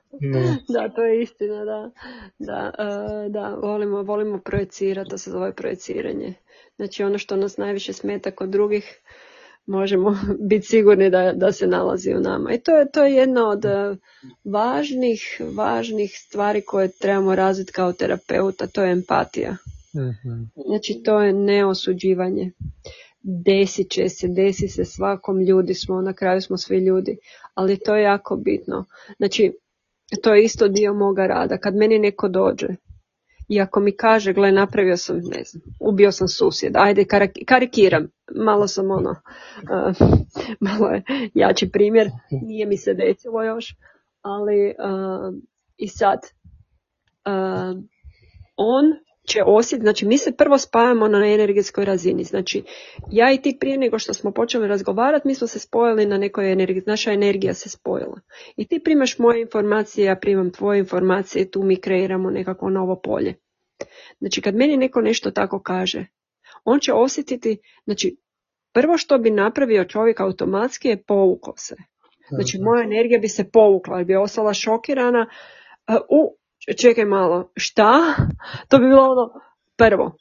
Da, to je istina, da. Da, uh, da volimo, volimo projecirati, to se zove projeciranje. Znači ono što nas najviše smeta kod drugih, možemo [laughs] biti sigurni da, da se nalazi u nama. I to je, to je jedna od e, važnih, važnih stvari koje trebamo razviti kao terapeuta, to je empatija. Mhm. Znači to je neosuđivanje desit će se, desi se svakom ljudi smo, na kraju smo svi ljudi, ali to je jako bitno. Znači, to je isto dio moga rada. Kad meni neko dođe I ako mi kaže, gle, napravio sam, ne znam, ubio sam susjeda, ajde, karikiram, malo sam ono, uh, [laughs] malo je jači primjer, nije mi se desilo još, ali uh, i sad, uh, on će osjetiti, znači mi se prvo spajamo na energetskoj razini, znači ja i ti prije nego što smo počeli razgovarati, mi smo se spojili na nekoj energiji, naša energija se spojila. I ti primaš moje informacije, ja primam tvoje informacije, tu mi kreiramo nekako novo polje. Znači kad meni neko nešto tako kaže, on će osjetiti, znači prvo što bi napravio čovjek automatski je povukao se. Znači moja energija bi se povukla, bi ostala šokirana, u, čekaj malo, šta? To bi bilo ono prvo.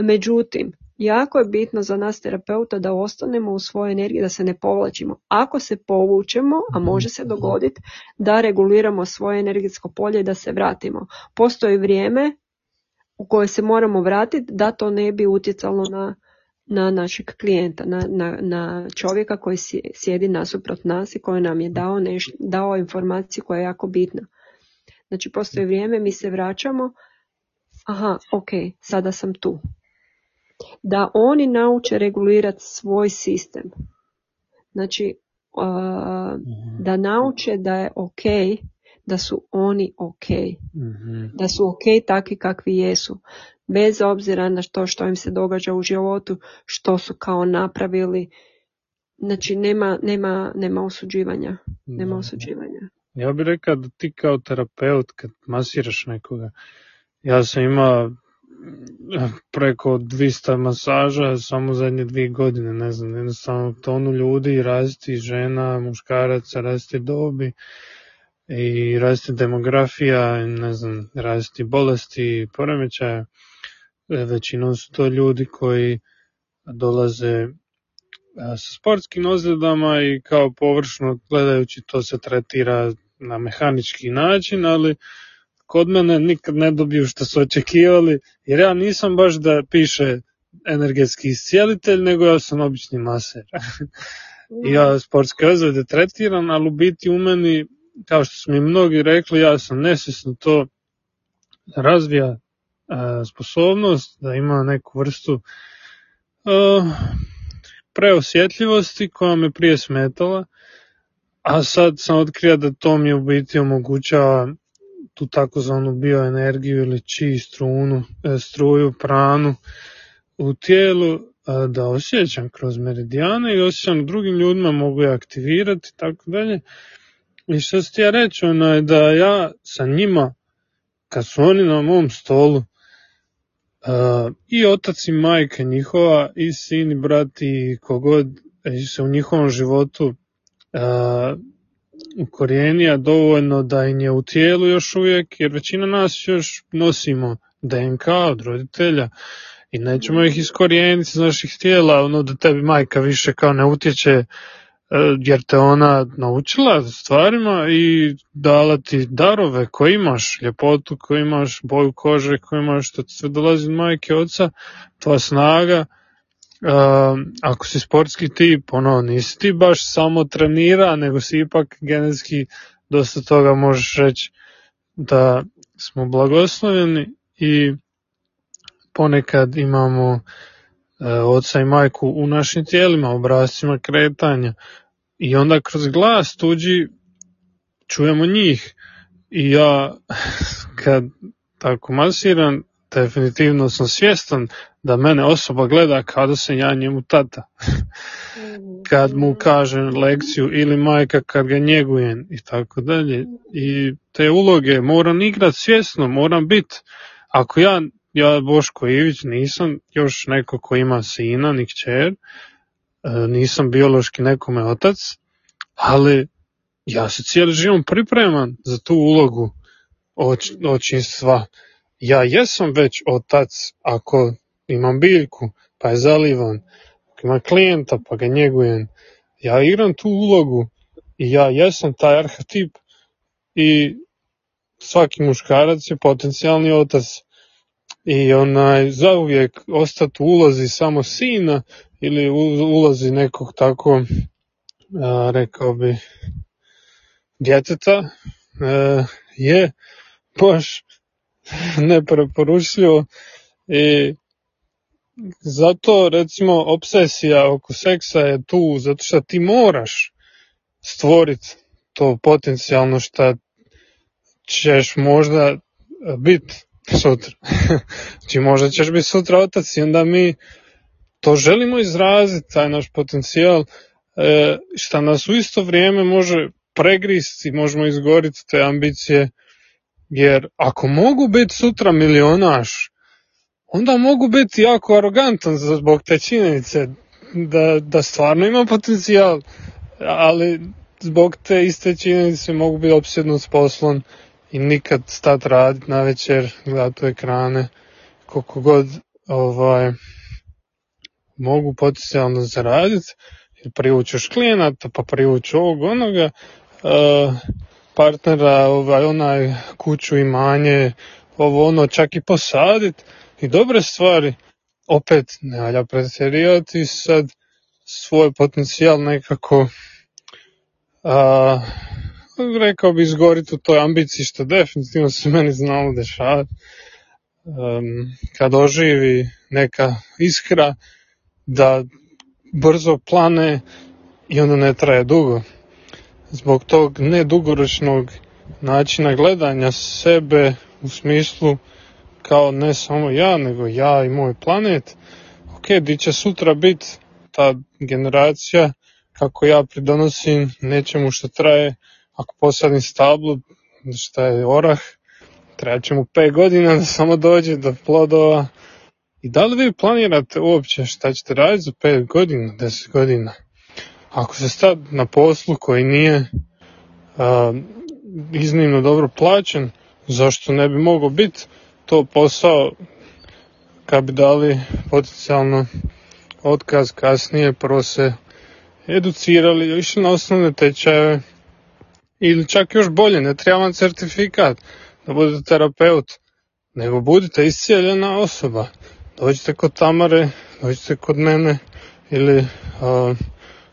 Međutim, jako je bitno za nas terapeuta da ostanemo u svojoj energiji, da se ne povlačimo. Ako se povučemo, a može se dogoditi, da reguliramo svoje energetsko polje i da se vratimo. Postoji vrijeme u koje se moramo vratiti da to ne bi utjecalo na, na našeg klijenta, na, na, na čovjeka koji sjedi nasuprot nas i koji nam je dao, neš, dao informaciju koja je jako bitna. Znači postoji vrijeme, mi se vraćamo, aha, ok, sada sam tu. Da oni nauče regulirati svoj sistem. Znači, mhm. da nauče da je ok, da su oni ok. Mhm. Da su ok takvi kakvi jesu. Bez obzira na to što im se događa u životu, što su kao napravili. Znači, nema, nema, nema osuđivanja. Nema osuđivanja. Ja bih rekao da ti kao terapeut kad masiraš nekoga, ja sam imao eh, preko 200 masaža samo zadnje dvije godine, ne znam, jednostavno tonu ljudi, različiti žena, muškaraca, različiti dobi i različiti demografija, ne znam, različiti bolesti, poremećaja. Eh, većinom su to ljudi koji dolaze sa sportskim ozljedama i kao površno gledajući to se tretira na mehanički način, ali kod mene nikad ne dobiju što su očekivali, jer ja nisam baš da piše energetski iscijelitelj, nego ja sam obični maser. [laughs] Ja sportske ozljede tretiram, ali u biti u meni, kao što su mi mnogi rekli, ja sam nesvjesno to razvija sposobnost, da ima neku vrstu preosjetljivosti koja me prije smetala, a sad sam otkrio da to mi u biti omogućava tu takozvanu bioenergiju ili či strunu, e, struju, pranu u tijelu da osjećam kroz meridijane i osjećam drugim ljudima, mogu je aktivirati i tako dalje. I što ti ja reći, ono je da ja sa njima, kad su oni na mom stolu, i otac i majka njihova, i sin i brat i kogod se u njihovom životu uh, ukorijenija dovoljno da im je u tijelu još uvijek, jer većina nas još nosimo DNK od roditelja i nećemo ih iskorijeniti iz naših tijela, ono da tebi majka više kao ne utječe E, jer te ona naučila stvarima i dala ti darove koje imaš, ljepotu koju imaš, boju kože koju imaš, što ti sve dolazi od majke oca, tvoja snaga, Uh, ako si sportski tip, ono, nisi ti baš samo trenira, nego si ipak genetski dosta toga možeš reći da smo blagosloveni i ponekad imamo oca i majku u našim tijelima, obrazcima kretanja, i onda kroz glas tuđi čujemo njih. I ja [laughs] kad tako masiram, definitivno sam svjestan da mene osoba gleda kao da sam ja njemu tata. [laughs] kad mu kažem lekciju ili majka kad ga njegujem i tako dalje. I te uloge moram igrat svjesno, moram biti. Ako ja, ja Boško Ivić nisam još neko ko ima sina ni kćer, E, nisam biološki nekome otac, ali ja se cijeli život pripreman za tu ulogu oč, očinstva. Ja jesam već otac ako imam biljku pa je zalivan, ako imam klijenta pa ga njegujem. Ja igram tu ulogu i ja jesam taj arhetip i svaki muškarac je potencijalni otac i onaj zauvijek ostati u ulozi samo sina ili ulazi nekog tako, a, rekao bi, djeteta, a, je baš [laughs] nepreporučljivo. I zato recimo obsesija oko seksa je tu zato što ti moraš stvoriti to potencijalno što ćeš možda biti sutra. [laughs] znači možda ćeš biti sutra otac i onda mi to želimo izraziti, taj naš potencijal, e, što nas u isto vrijeme može pregristi, možemo izgoriti te ambicije, jer ako mogu biti sutra milionaš, onda mogu biti jako arogantan zbog te činjenice da, da stvarno ima potencijal, ali zbog te iste činjenice mogu biti opsjednut s poslom i nikad stat radit na večer, gledati u ekrane, koliko god ovaj, mogu potencijalno zaraditi, privući još klijenata, pa privući ovog onoga, uh, partnera, ovaj, onaj kuću, imanje, ovo ono, čak i posadit. I dobre stvari, opet ne valja pretjerivati sad svoj potencijal nekako a, rekao bi izgoriti u toj ambiciji što definitivno se meni znalo dešavati. Um, kad oživi neka iskra da brzo plane i onda ne traje dugo. Zbog tog nedugoročnog načina gledanja sebe u smislu kao ne samo ja, nego ja i moj planet, ok, di će sutra biti ta generacija kako ja pridonosim nečemu što traje, ako posadim stablu, šta je orah, treba će mu 5 godina da samo dođe do plodova. I da li vi planirate uopće šta ćete raditi za 5 godina, 10 godina? Ako se stad na poslu koji nije a, iznimno dobro plaćen, zašto ne bi mogao biti to posao kad bi dali potencijalno otkaz kasnije, prvo se educirali, išli na osnovne tečajeve ili čak još bolje, ne treba vam certifikat da budete terapeut, nego budite iscijeljena osoba. Dođite kod Tamare, dođite kod mene ili uh,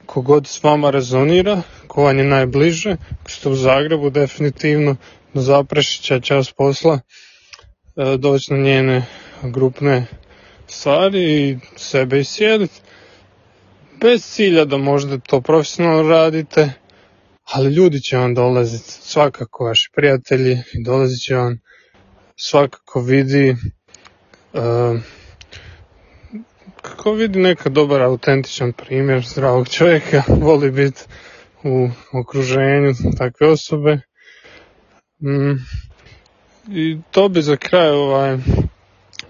kogod s vama rezonira, ko vam je najbliže, ako ste u Zagrebu definitivno do Zaprešića čas posla, uh, doći na njene grupne stvari i sebe iscijeliti bez cilja da možda to profesionalno radite, ali ljudi će vam dolaziti, svakako vaši prijatelji dolazit će vam svakako vidi uh, kako vidi neka dobar autentičan primjer zdravog čovjeka, [laughs] voli biti u okruženju takve osobe. Mm. I to bi za kraj ovaj,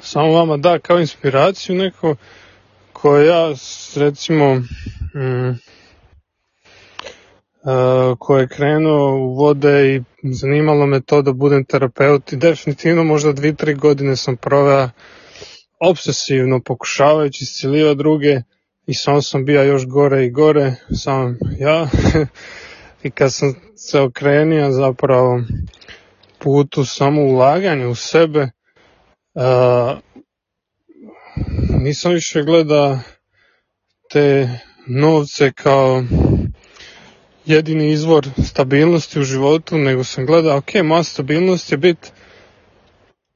samo vama da kao inspiraciju neko koje ja recimo mm, uh, koje je krenuo u vode i zanimalo me to da budem terapeut i definitivno možda dvi, tri godine sam proveo obsesivno pokušavajući isciljivati druge i sam sam bio još gore i gore, sam ja. [laughs] I kad sam se okrenio zapravo putu samo ulaganju u sebe, uh, nisam više gleda te novce kao jedini izvor stabilnosti u životu, nego sam gledao, ok, moja stabilnost je biti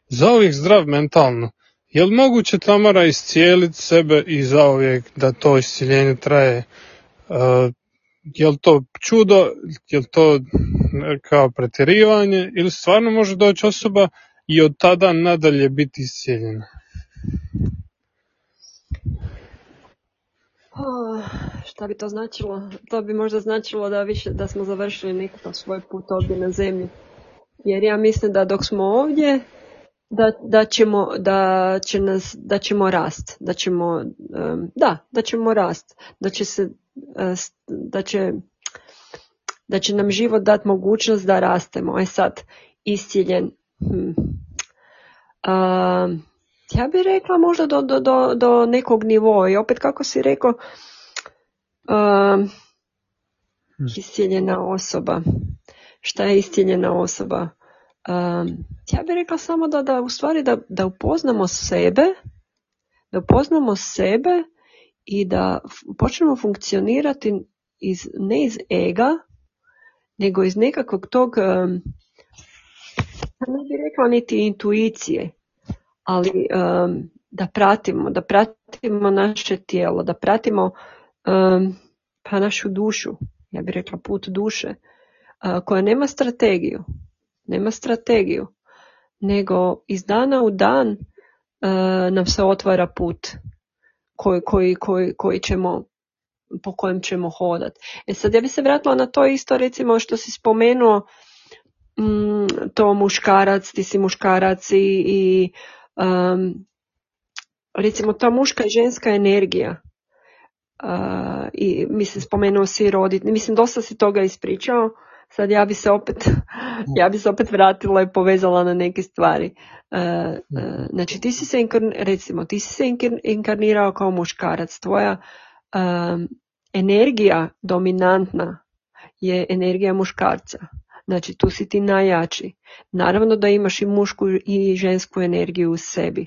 zauvijek zdrav mentalno. Je li moguće Tamara iscijeliti sebe i zauvijek da to iscijeljenje traje? Uh, je li to čudo, je li to kao pretjerivanje ili stvarno može doći osoba i od tada nadalje biti iscijeljena? Oh, šta bi to značilo? To bi možda značilo da više da smo završili nekakav svoj put ovdje na zemlji. Jer ja mislim da dok smo ovdje, da, da, ćemo, da, će nas, da ćemo rast, da ćemo, da, da ćemo rast, da će se, uh, da će, da će nam život dati mogućnost da rastemo. E sad, iscijeljen. Hmm. Ja bih rekla možda do, do, do, do nekog nivoa i opet kako si rekao uh, iscijeljena osoba. Šta je iscijeljena osoba? Uh, ja bih rekla samo da, da u stvari da, da upoznamo sebe da upoznamo sebe i da počnemo funkcionirati iz, ne iz ega nego iz nekakvog tog um, ne bih rekla niti intuicije, ali da pratimo, da pratimo naše tijelo, da pratimo pa našu dušu, ja bih rekla put duše, koja nema strategiju, nema strategiju, nego iz dana u dan nam se otvara put koji, koji, koji, koji ćemo po kojem ćemo hodati. E sad ja bi se vratila na to isto recimo što si spomenuo mm, to muškarac, ti si muškarac i, i recimo ta muška i ženska energija uh, i mislim spomenuo si roditi, mislim dosta si toga ispričao, sad ja bi se opet, ja bi se opet vratila i povezala na neke stvari. Uh, uh, znači ti si se, recimo, ti si se inkarnirao kao muškarac, tvoja um, energija dominantna je energija muškarca. Znači tu si ti najjači. Naravno da imaš i mušku i žensku energiju u sebi.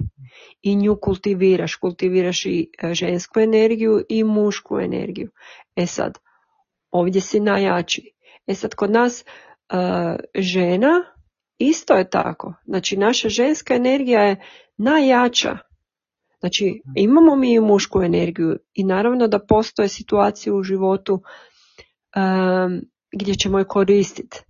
I nju kultiviraš. Kultiviraš i e, žensku energiju i mušku energiju. E sad, ovdje si najjači. E sad, kod nas uh, žena isto je tako. Znači, naša ženska energija je najjača. Znači, imamo mi i mušku energiju i naravno da postoje situacije u životu um, gdje ćemo je koristiti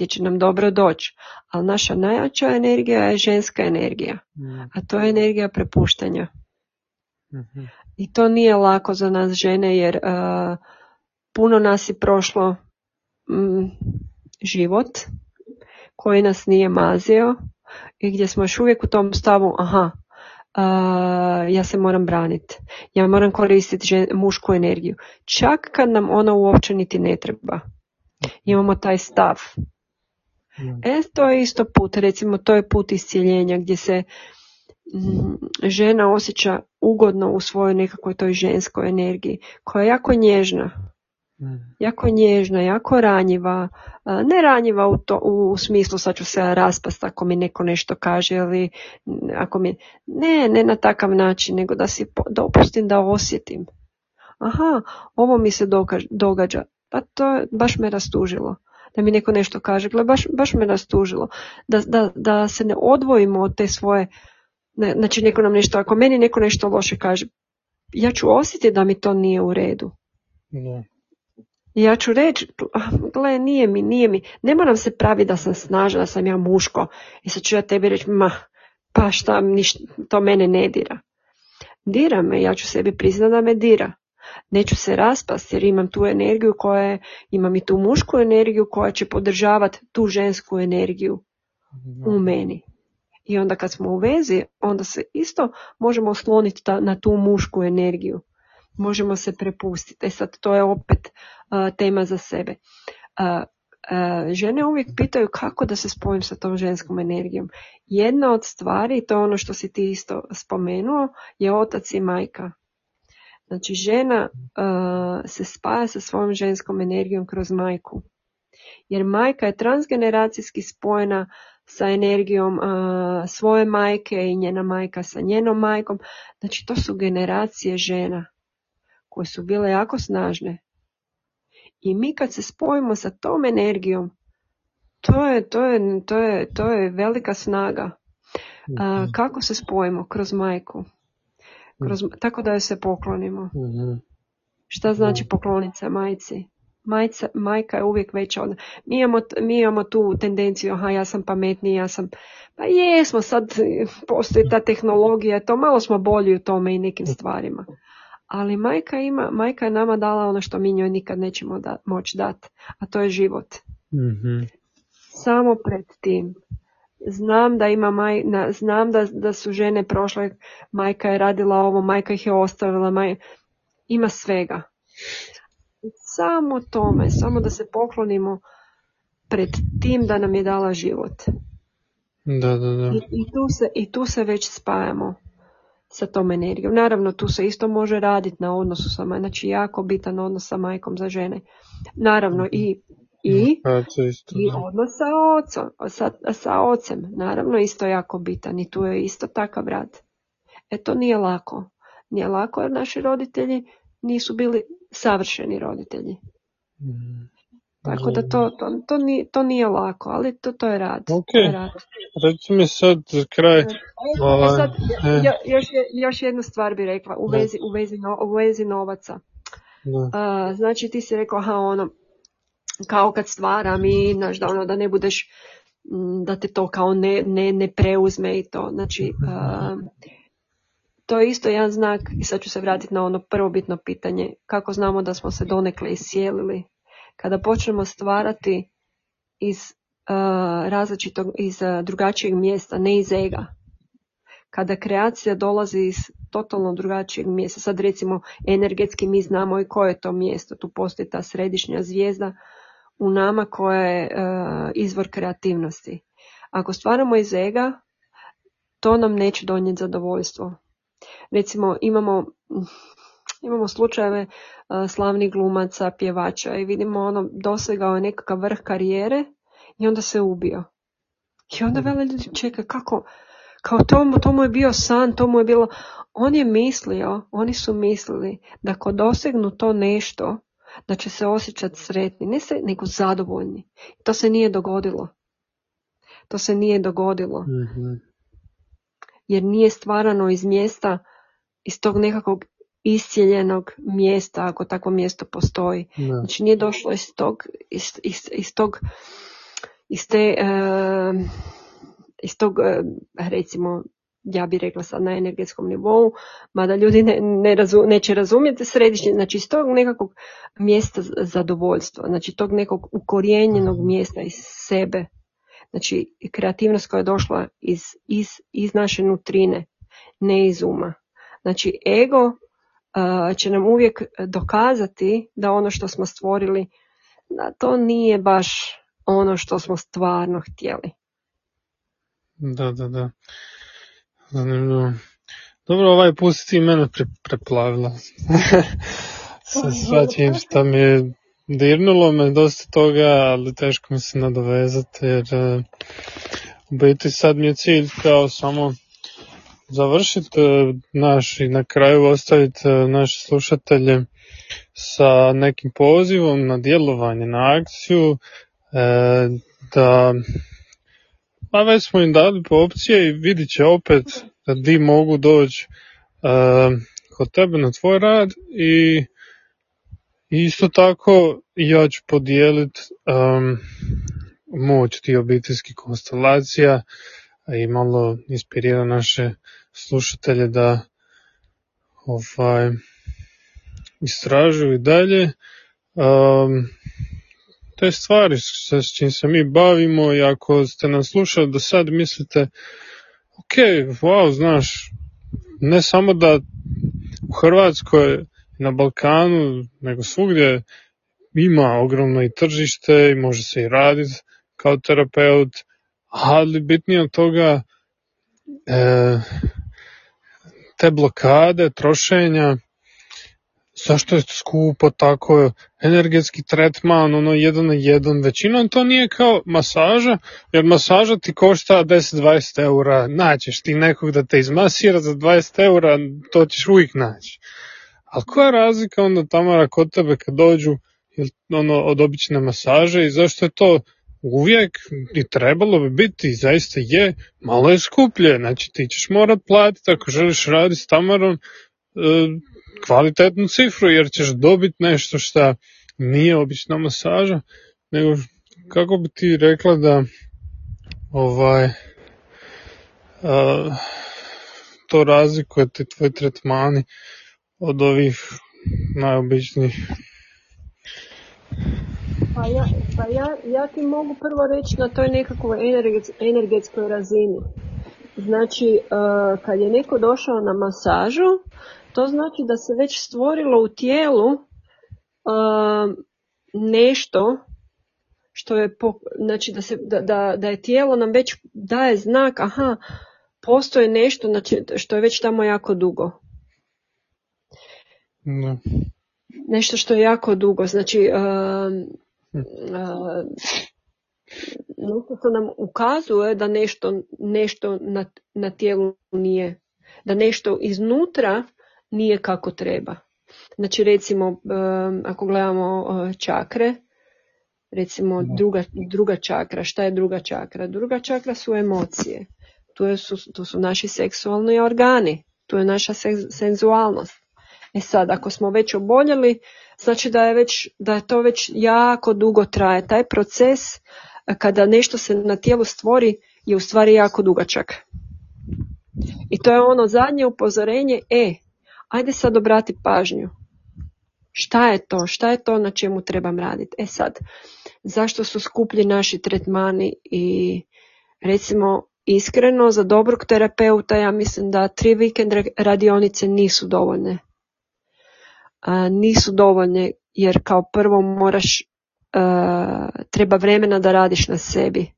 gdje će nam dobro doći. Ali naša najjača energija je ženska energija, mm. a to je energija prepuštanja. Mhm. I to nije lako za nas žene jer uh, puno nas je prošlo mm, život koji nas nije mazio i gdje smo još uvijek u tom stavu, aha, uh, ja se moram braniti, ja moram koristiti mušku energiju. Čak kad nam ona uopće niti ne treba. Mhm. Imamo taj stav. E, to je isto put, recimo to je put iscijeljenja gdje se mm, žena osjeća ugodno u svojoj nekakvoj toj ženskoj energiji, koja je jako nježna. Jako nježna, jako ranjiva, ne ranjiva u, to, u smislu sad ću se raspast ako mi neko nešto kaže ili ako mi, ne, ne na takav način, nego da si dopustim da osjetim. Aha, ovo mi se događa, pa to baš me rastužilo da mi neko nešto kaže, gle, baš, baš me rastužilo, da, da, da se ne odvojimo od te svoje, ne, znači neko nam nešto, ako meni neko nešto loše kaže, ja ću osjetiti da mi to nije u redu. Ne. Ja ću reći, gle, nije mi, nije mi, ne moram se praviti da sam snažna, da sam ja muško, i sad ću ja tebi reći, ma, pa šta, to mene ne dira. Dira me, ja ću sebi priznati da me dira neću se raspasti jer imam tu energiju koja je, imam i tu mušku energiju koja će podržavati tu žensku energiju u meni. I onda kad smo u vezi, onda se isto možemo osloniti na tu mušku energiju. Možemo se prepustiti. E sad, to je opet tema za sebe. žene uvijek pitaju kako da se spojim sa tom ženskom energijom. Jedna od stvari, to je ono što si ti isto spomenuo, je otac i majka. Znači žena uh, se spaja sa svojom ženskom energijom kroz majku. Jer majka je transgeneracijski spojena sa energijom uh, svoje majke i njena majka sa njenom majkom. Znači to su generacije žena koje su bile jako snažne. I mi kad se spojimo sa tom energijom, to je, to je, to je, to je velika snaga. Uh, kako se spojimo? Kroz majku. Kroz, tako da joj se poklonimo. mm Šta znači pokloniti se majci? Majca, majka je uvijek veća od... Mi imamo, mi imamo tu tendenciju, aha, ja sam pametniji, ja sam... Pa jesmo, sad postoji ta tehnologija, to malo smo bolji u tome i nekim stvarima. Ali majka ima, majka je nama dala ono što mi njoj nikad nećemo da, moći dati, a to je život. mm Samo pred tim znam da ima maj, znam da, da su žene prošle, majka je radila ovo, majka ih je ostavila, maj, ima svega. Samo tome, samo da se poklonimo pred tim da nam je dala život. Da, da, da. I, i, tu se, I tu se već spajamo sa tom energijom. Naravno, tu se isto može raditi na odnosu sa majkom, znači jako bitan odnos sa majkom za žene. Naravno, i i, i odnos sa, ocom, sa, sa ocem, naravno isto jako bitan i tu je isto takav rad. E to nije lako. Nije lako jer naši roditelji nisu bili savršeni roditelji. Mm. Tako da to, to, to, nije, to nije lako, ali to, to je rad. Ok, To je rad. reci mi sad za kraj, E, ovaj, sad, e. jo- još, još jednu stvar bi rekla u vezi, u vezi, no- u vezi novaca. da, A, znači ti si rekla, aha, ono, kao kad stvaram i, znaš, da ono, da ne budeš, da te to kao ne, ne, ne preuzme i to. Znači, a, to je isto jedan znak, i sad ću se vratiti na ono prvobitno pitanje, kako znamo da smo se donekle iscijelili. Kada počnemo stvarati iz a, različitog, iz a, drugačijeg mjesta, ne iz ega. Kada kreacija dolazi iz totalno drugačijeg mjesta, sad recimo energetski mi znamo i koje je to mjesto, tu postoji ta središnja zvijezda u nama koja je e, izvor kreativnosti. Ako stvaramo iz ega, to nam neće donijeti zadovoljstvo. Recimo imamo imamo slučajeve e, slavnih glumaca, pjevača i vidimo ono dosegao je nekakav vrh karijere i onda se ubio. I onda vele ljudi čekaj kako kao to, to mu je bio san, to mu je bilo on je mislio, oni su mislili da ako dosegnu to nešto da će se osjećati sretni, ne se, nego zadovoljni. To se nije dogodilo. To se nije dogodilo mhm, jer nije stvarano iz mjesta, iz tog nekakvog iscijeljenog mjesta, ako takvo mjesto postoji. da, Znači nije došlo iz tog, iz, iz, iz tog, iz te, e, iz tog, e, recimo, ja bih rekla sad na energetskom nivou, mada ljudi ne, ne razu- neće razumjeti središnje, znači iz tog nekakvog mjesta zadovoljstva, znači tog nekog ukorijenjenog mjesta iz sebe, znači kreativnost koja je došla iz, iz, iz naše nutrine, ne iz uma. Znači ego uh, će nam uvijek dokazati da ono što smo stvorili, da to nije baš ono što smo stvarno htjeli. da, da, da. Zanimljivo. Dobro, ovaj put ti mene pre, preplavila. Sa svačim što mi je dirnulo me dosta toga, ali teško mi se nadovezati jer e, u biti sad mi je cilj kao samo završiti e, naš i na kraju ostaviti e, naše slušatelje sa nekim pozivom na djelovanje, na akciju, da pa već smo im dali po opcije i vidit će opet di mogu doći e, kod tebe na tvoj rad i isto tako ja ću podijeliti um, moć tih obiteljskih konstelacija i malo inspirira naše slušatelje da ovaj, istražuju i dalje. Um, te stvari s, čim se mi bavimo i ako ste nas slušali do sad mislite ok, wow, znaš, ne samo da u Hrvatskoj na Balkanu, nego svugdje ima ogromno i tržište i može se i raditi kao terapeut, ali bitnije od toga e, te blokade, trošenja, zašto je skupo tako, energetski tretman, ono jedan na jedan, većinom to nije kao masaža, jer masaža ti košta 10-20 eura, naćeš ti nekog da te izmasira za 20 eura, to ćeš uvijek naći. Ali koja je razlika onda Tamara kod tebe kad dođu ono, od obične masaže i zašto je to uvijek i trebalo bi biti zaista je, malo je skuplje, znači ti ćeš morat platiti ako želiš raditi s Tamarom e, kvalitetnu cifru jer ćeš dobiti nešto što nije obična masaža, nego kako bi ti rekla da ovaj a, to razlikuje ti tvoji tretmani od ovih najobičnijih. Pa ja, pa ja, ja ti mogu prvo reći na toj nekakvoj energets- energetskoj razini. Znači, uh, kad je neko došao na masažu, to znači da se već stvorilo u tijelu uh, nešto što je, po, znači da, se, da, da, da je tijelo nam već daje znak, aha, postoje nešto znači, što je već tamo jako dugo. Da. Nešto što je jako dugo, znači um, uh, nešto što nam ukazuje da nešto, nešto na, na tijelu nije, da nešto iznutra nije kako treba. Znači recimo ako gledamo uh, čakre, Recimo druga, druga čakra, šta je druga čakra? Druga čakra su emocije, tu, su, tu su naši seksualni organi, tu je naša senzualnost. E sad, ako smo već oboljeli, znači da je, već, da je to već jako dugo traje. Taj proces kada nešto se na tijelu stvori je u stvari jako dugačak. I to je ono zadnje upozorenje, e, ajde sad obrati pažnju. Šta je to? Šta je to na čemu trebam raditi? E sad, zašto su skuplji naši tretmani i recimo iskreno za dobrog terapeuta ja mislim da tri vikend radionice nisu dovoljne. A, nisu dovoljne jer kao prvo moraš, treba vremena da radiš na sebi.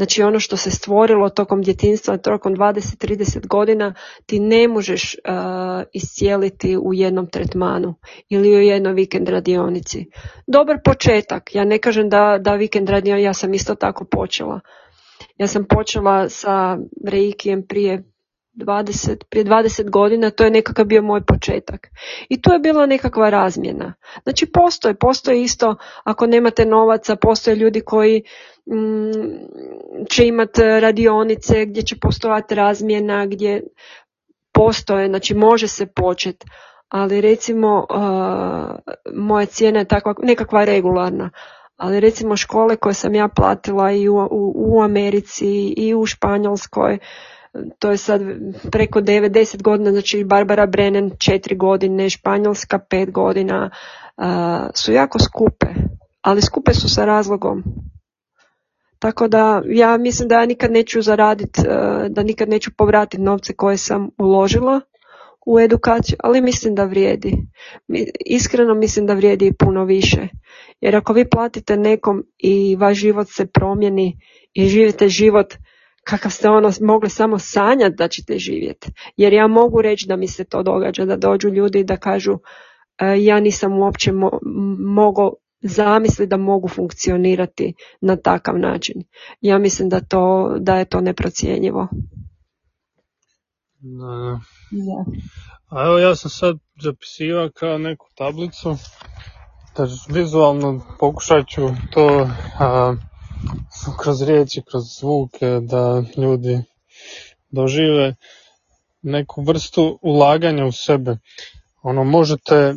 Znači ono što se stvorilo tokom djetinstva, tokom 20-30 godina, ti ne možeš uh, iscijeliti u jednom tretmanu ili u jednoj vikend radionici. Dobar početak, ja ne kažem da, da vikend radionici, ja sam isto tako počela. Ja sam počela sa reikijem prije 20, prije 20 godina, to je nekakav bio moj početak. I to je bila nekakva razmjena. Znači postoje, postoje isto, ako nemate novaca, postoje ljudi koji mm, će imati radionice gdje će postojati razmjena, gdje postoje, znači može se početi, ali recimo uh, moja cijena je takva, nekakva regularna. Ali recimo škole koje sam ja platila i u, u, u Americi i u Španjolskoj, to je sad preko 90 godina, znači Barbara Brennan četiri godine, Španjolska pet godina, su jako skupe, ali skupe su sa razlogom. Tako da ja mislim da ja nikad neću zaraditi, da nikad neću povratiti novce koje sam uložila u edukaciju, ali mislim da vrijedi. Iskreno mislim da vrijedi i puno više. Jer ako vi platite nekom i vaš život se promijeni i živite život kakav ste ono mogli samo sanjati da ćete živjeti. Jer ja mogu reći da mi se to događa, da dođu ljudi i da kažu e, ja nisam uopće mo- mogao zamisliti da mogu funkcionirati na takav način. Ja mislim da, to, da je to neprocjenjivo. Da. A evo ja sam sad zapisivao kao neku tablicu, da vizualno pokušat ću to a, kroz riječi, kroz zvuke, da ljudi dožive neku vrstu ulaganja u sebe. Ono, možete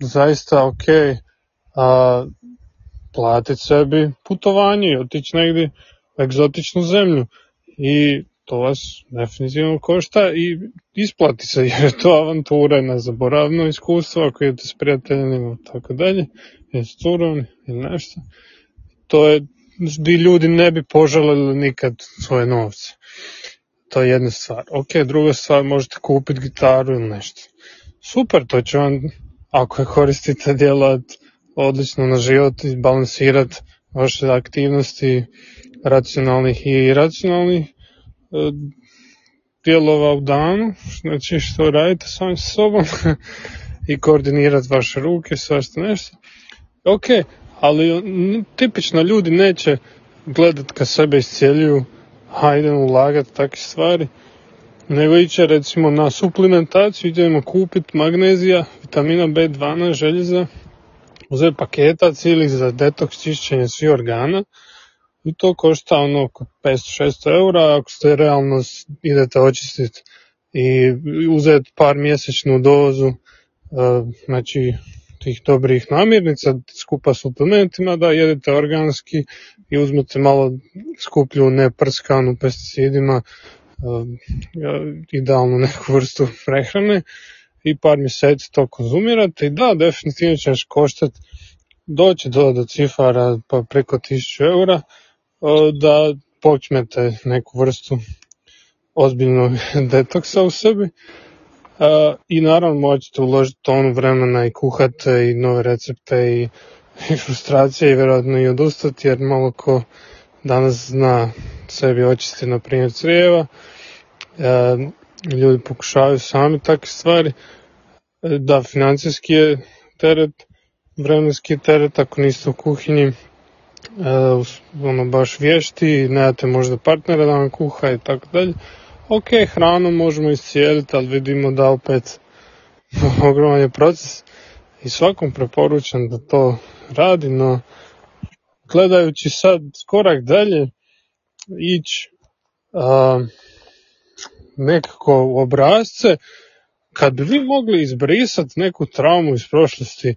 zaista ok a, platiti sebi putovanje i otići negdje u egzotičnu zemlju i to vas definitivno košta i isplati se [laughs] jer je to avantura i nezaboravno iskustvo ako idete s prijateljima tako dalje, ili s curom ili nešto. To je di ljudi ne bi požalili nikad svoje novce. To je jedna stvar. Ok, druga stvar, možete kupiti gitaru ili nešto. Super, to će vam, ako je koristite, djelat odlično na život i balansirati vaše aktivnosti racionalnih i iracionalnih e, dijelova u danu, znači što radite sa sobom [laughs] i koordinirati vaše ruke, svašta nešto. Ok, ali tipično ljudi neće gledat kad sebe iscijeljuju, hajde ulagati takve stvari, nego iće recimo na suplementaciju, idemo kupiti magnezija, vitamina B12, željeza, uzeti paketac ili za detoks čišćenje svih organa i to košta ono oko 500-600 eura, ako ste realno idete očistiti i uzeti par mjesečnu dozu, e, znači tih dobrih namirnica skupa suplementima da jedete organski i uzmete malo skuplju neprskanu pesticidima uh, idealnu neku vrstu prehrane i par mjeseci to konzumirate. I da, definitivno ćeš koštati doći do, do cifara pa preko 1000 eura da počnete neku vrstu ozbiljnog [laughs] detoksa u sebi i naravno možete uložiti tonu vremena i kuhate i nove recepte i, i frustracije i vjerojatno i odustati jer malo ko danas zna sebi očistiti na primjer crijeva. E, ljudi pokušavaju sami takve stvari. E, da, financijski je teret, vremenski teret ako niste u kuhinji e, ono baš vješti, nemate možda partnera da vam kuha i tako dalje ok, hranu možemo iscijeliti, ali vidimo da opet [laughs] ogroman je proces. I svakom preporučam da to radi, no gledajući sad korak dalje, ići nekako u obrazce, kad bi vi mogli izbrisati neku traumu iz prošlosti,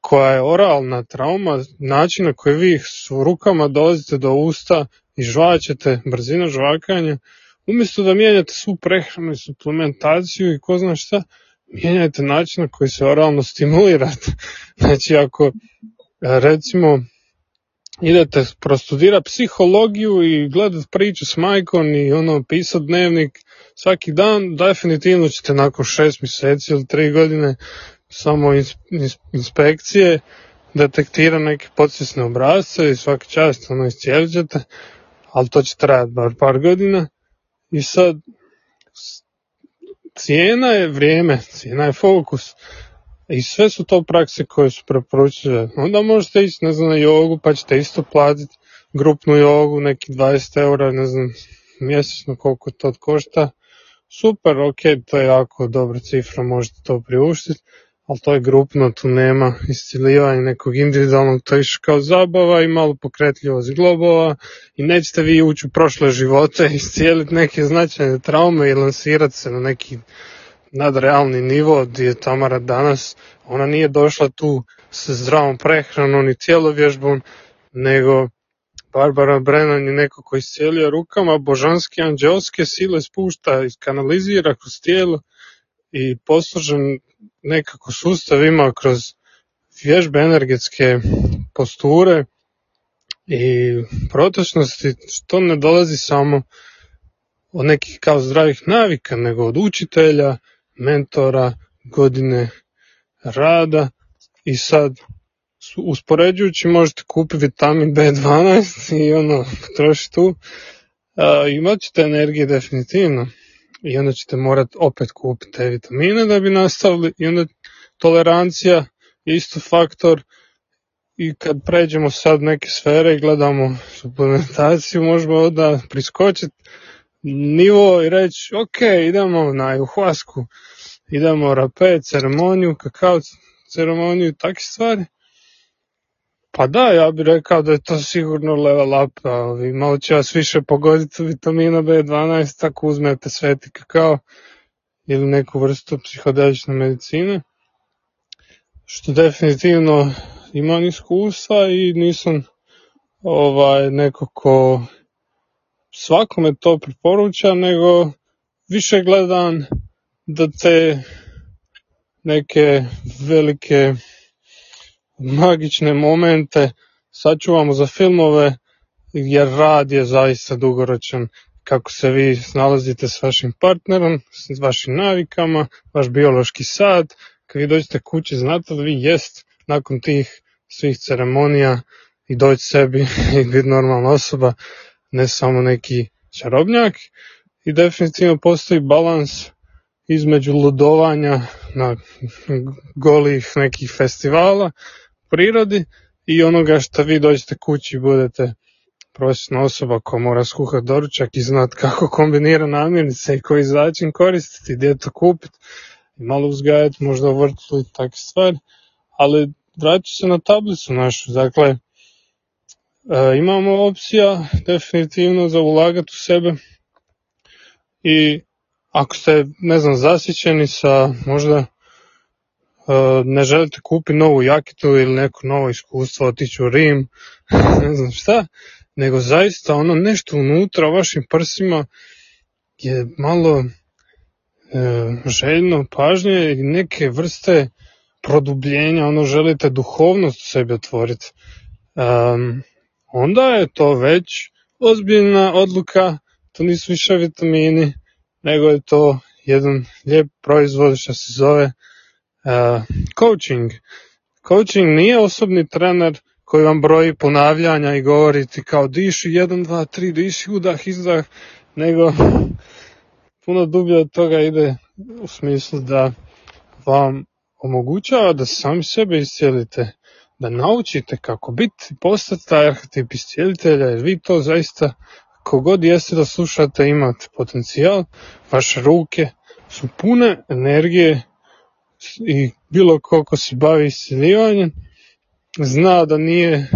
koja je oralna trauma, način na koji vi s rukama dolazite do usta i žvaćete, brzina žvakanja, umjesto da mijenjate svu prehranu i suplementaciju i ko zna šta, mijenjajte način na koji se oralno stimulirate. [laughs] Znači ako recimo idete prostudirati psihologiju i gledat priču s majkom i ono pisat dnevnik svaki dan, definitivno ćete nakon šest mjeseci ili tri godine samo inspekcije detektira neke podsvjesne obrazce i svaki čast ono iscijelit ali to će trajati bar par godina i sad cijena je vrijeme, cijena je fokus. I sve su to prakse koje su preporučene. Onda možete ići ne znam, na jogu pa ćete isto platiti grupnu jogu, neki 20 eura, ne znam, mjesečno koliko to košta. Super, ok, to je jako dobra cifra, možete to priuštiti, ali to je grupno, tu nema isciljivanja nekog individualnog, to je kao zabava i malo pokretljivost globova i nećete vi ući u prošle živote, iscijeliti neke značajne traume i lansirati se na neki nadrealni nivo gdje je Tamara danas, ona nije došla tu sa zdravom prehranom i tijelovježbom, nego Barbara Brennan je neko koji iscijelio rukama, božanske anđelske sile spušta i kanalizira kroz tijelo i poslužen nekako sustav ima kroz vježbe energetske posture i protečnosti, što ne dolazi samo od nekih kao zdravih navika, nego od učitelja, mentora, godine rada. I sad uspoređujući možete kupiti vitamin B12 i ono [laughs] potrošiti tu, imat ćete energije definitivno i onda ćete morati opet kupiti te vitamine da bi nastavili i onda tolerancija je isto faktor i kad pređemo sad neke sfere i gledamo suplementaciju možemo onda priskočiti nivo i reći ok idemo na ayahuasku idemo rape, ceremoniju, kakao ceremoniju i takve stvari. Pa da, ja bih rekao da je to sigurno level up, ali malo će vas više pogoditi vitamina B12 tako uzmete sveti kakao ili neku vrstu psihodelične medicine. Što definitivno imam iskustva i nisam ovaj, neko ko svakome to preporuča, nego više gledam da te neke velike magične momente sačuvamo za filmove jer rad je zaista dugoročan. Kako se vi nalazite s vašim partnerom, s vašim navikama, vaš biološki sad, kad vi dođete kući znate da vi jest nakon tih svih ceremonija i doći sebi [laughs] i biti normalna osoba, ne samo neki čarobnjak. I definitivno postoji balans između ludovanja na [laughs] golih nekih festivala prirodi i onoga što vi dođete kući i budete prosječna osoba koja mora skuhati doručak i znat kako kombinira namirnice i koji začin koristiti, gdje to kupiti malo uzgajati možda vrtu i takve stvari. Ali vraću se na tablicu našu, dakle e, imamo opcija definitivno za ulagati u sebe i ako ste, ne znam, zasićeni sa možda ne želite kupiti novu jakitu ili neko novo iskustvo, otići u Rim, [laughs] ne znam šta, nego zaista ono nešto unutra vašim prsima je malo e, željno pažnje i neke vrste produbljenja, ono želite duhovnost u sebi otvoriti. onda je to već ozbiljna odluka, to nisu više vitamini, nego je to jedan lijep proizvod što se zove coaching. Coaching nije osobni trener koji vam broji ponavljanja i govori ti kao diši 1, 2, 3, diši udah, izdah, nego [laughs] puno dublje od toga ide u smislu da vam omogućava da sami sebe iscijelite, da naučite kako biti, postati taj arhetip iscijelitelja, jer vi to zaista kogod jeste da slušate imate potencijal, vaše ruke su pune energije i bilo koliko se bavi isceljivanjem zna da nije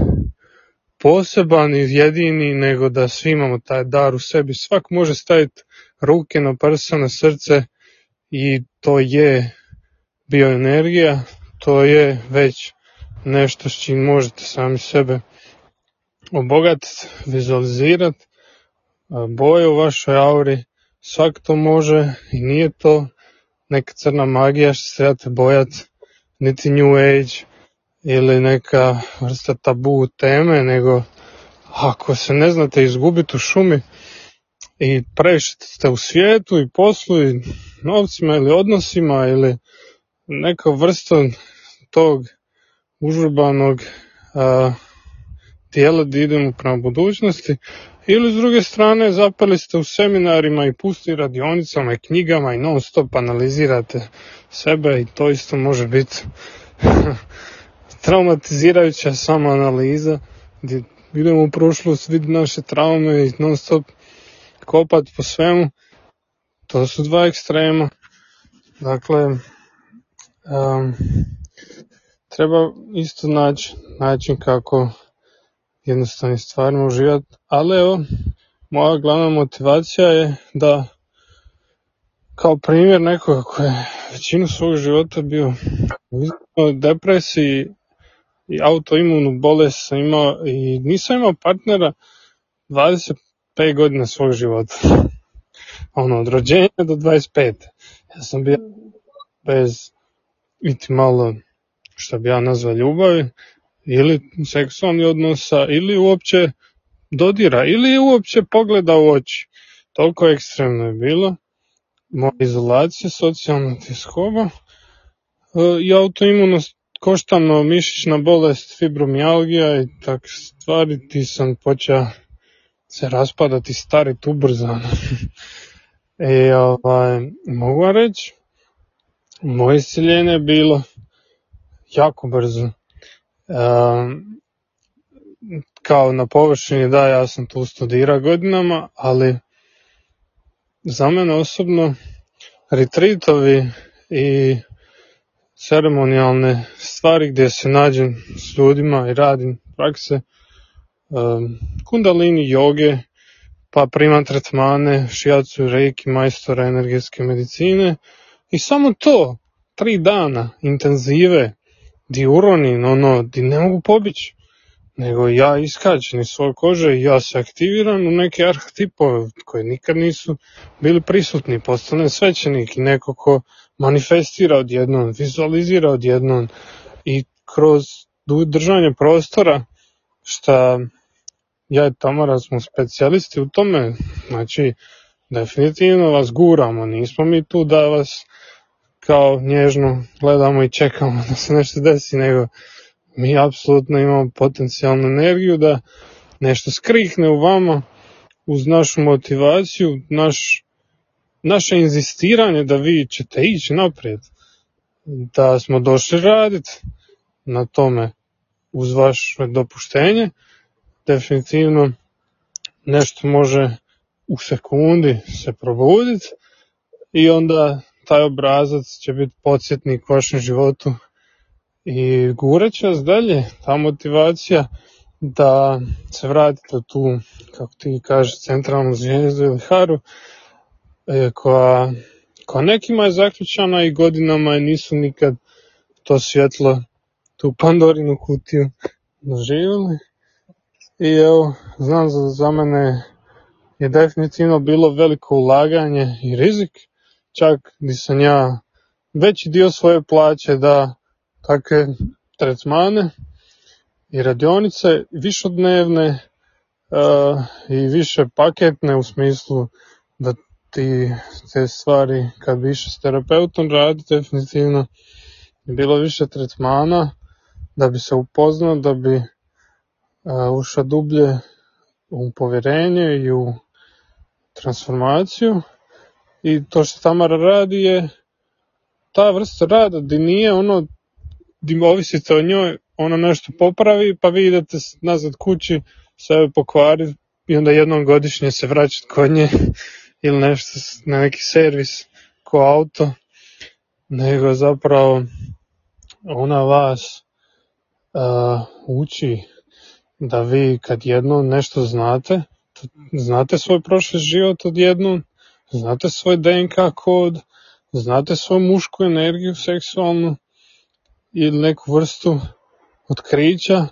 poseban i jedini, nego da svi imamo taj dar u sebi. Svak može staviti ruke na prsa, na srce i to je bioenergija, to je već nešto s čim možete sami sebe obogatiti, vizualizirati, boje u vašoj auri, svak to može i nije to neka crna magija što se trebate bojati, niti New Age ili neka vrsta tabu teme, nego ako se ne znate izgubiti u šumi i previše ste u svijetu i poslu i novcima ili odnosima ili neka vrsta tog užurbanog a, tijela da idemo prema budućnosti ili s druge strane zapali ste u seminarima i pusti radionicama i knjigama i non stop analizirate sebe i to isto može biti [laughs] traumatizirajuća sama analiza gdje idemo u prošlost, vidi naše traume i non stop kopat po svemu. To su dva ekstrema. Dakle, um, treba isto naći način kako jednostavnim stvarima uživati, ali evo, moja glavna motivacija je da kao primjer nekoga koji je većinu svog života bio u depresiji i autoimunu bolest sam imao i nisam imao partnera 25 godina svog života. [laughs] Ono, od rođenja do 25. Ja sam bio bez iti malo, što bi ja nazvao ljubavi, ili seksualni odnosa, ili uopće dodira, ili uopće pogleda u oči. Toliko ekstremno je bilo. Moja izolacija, socijalna e, i autoimunost koštano mišićna bolest, fibromijalgija i tak stvari, ti sam počeo se raspadati, stariti ubrzano. I [laughs] ovaj, mogu vam reći, moje isceljenje je bilo jako brzo. Kao na površini, da, ja sam tu studira godinama, ali za mene osobno retritovi i ceremonijalne stvari gdje se nađem s ljudima i radim prakse kundalini joge, pa primam tretmane, šijacu, reiki, majstora energetske medicine i samo to, tri dana intenzive, di uronin, ono, di ne mogu pobići, nego ja iskačem iz svoje kože i ja se aktiviram u neke arhetipove koji nikad nisu bili prisutni, postane svećenik i neko ko manifestira odjednom, vizualizira odjednom i kroz držanje prostora šta ja i Tamara smo specijalisti u tome, znači definitivno vas guramo, nismo mi tu da vas kao nježno gledamo i čekamo [laughs] da se nešto desi, nego mi apsolutno imamo potencijalnu energiju da nešto skrihne u vama uz našu motivaciju, naš naše inzistiranje da vi ćete ići naprijed, da smo došli raditi na tome uz vaše dopuštenje, definitivno nešto može u sekundi se probuditi i onda taj obrazac će biti podsjetnik vašem životu i gurat će vas dalje, ta motivacija da se vratite tu, kako ti kažeš, centralnu zvijezdu ili haru, E, koja, koja nekima je zaključana i godinama je nisu nikad to svjetlo, tu pandorinu kutiju doživjeli. I evo, znam za, za mene je definitivno bilo veliko ulaganje i rizik, čak gdje sam ja veći dio svoje plaće da takve tretmane i radionice višodnevne uh, i više paketne u smislu da ti te stvari kad išao s terapeutom radi definitivno bilo više tretmana da bi se upoznao, da bi uh, ušao dublje u povjerenje i u transformaciju i to što Tamara radi je ta vrsta rada di nije ono di ovisite o njoj ona nešto popravi pa vi idete nazad kući sebe pokvariti i onda jednom godišnje se vraćati kod nje [laughs] ili nešto na neki servis ko auto nego zapravo ona vas uh, uči da vi kad jedno nešto znate, znate svoj prošli život odjednom, znate svoj DNK kod, znate svoju mušku energiju seksualnu ili neku vrstu otkrića,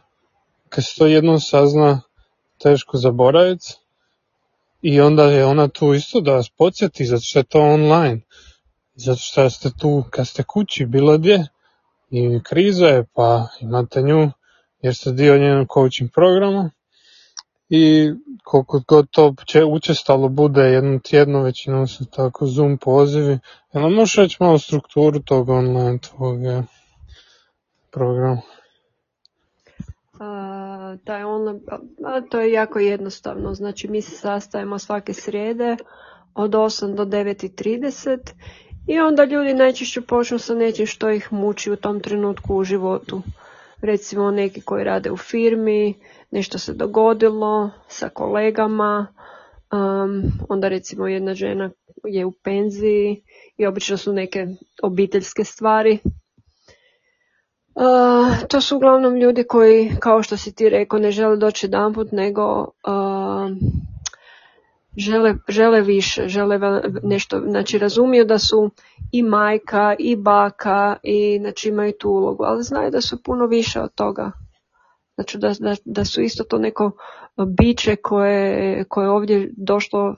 kad se to jednom sazna, teško zaboraviti. I onda je ona tu isto da vas podsjeti, zato što je to online. Zato što ste tu kad ste kući, bilo gdje. I kriza je, pa imate nju, jer ste dio njenog coaching programa. I koliko god to će učestalo bude jedno tjedno, većinom su tako Zoom pozivi. Jel možeš reći malo strukturu tog online tvog programa? A, taj online, to je jako jednostavno. Znači mi se sastajemo svake srijede od 8 do 9.30 i onda ljudi najčešće počnu sa nečim što ih muči u tom trenutku u životu. Recimo neki koji rade u firmi, nešto se dogodilo sa kolegama, um, onda recimo jedna žena je u penziji i obično su neke obiteljske stvari Uh, to su uglavnom ljudi koji, kao što si ti rekao, ne žele doći jedanput, nego uh, žele, žele više, žele nešto, znači razumiju da su i majka i baka i znači imaju tu ulogu, ali znaju da su puno više od toga. Znači da, da, da su isto to neko biće koje, koje je ovdje došlo,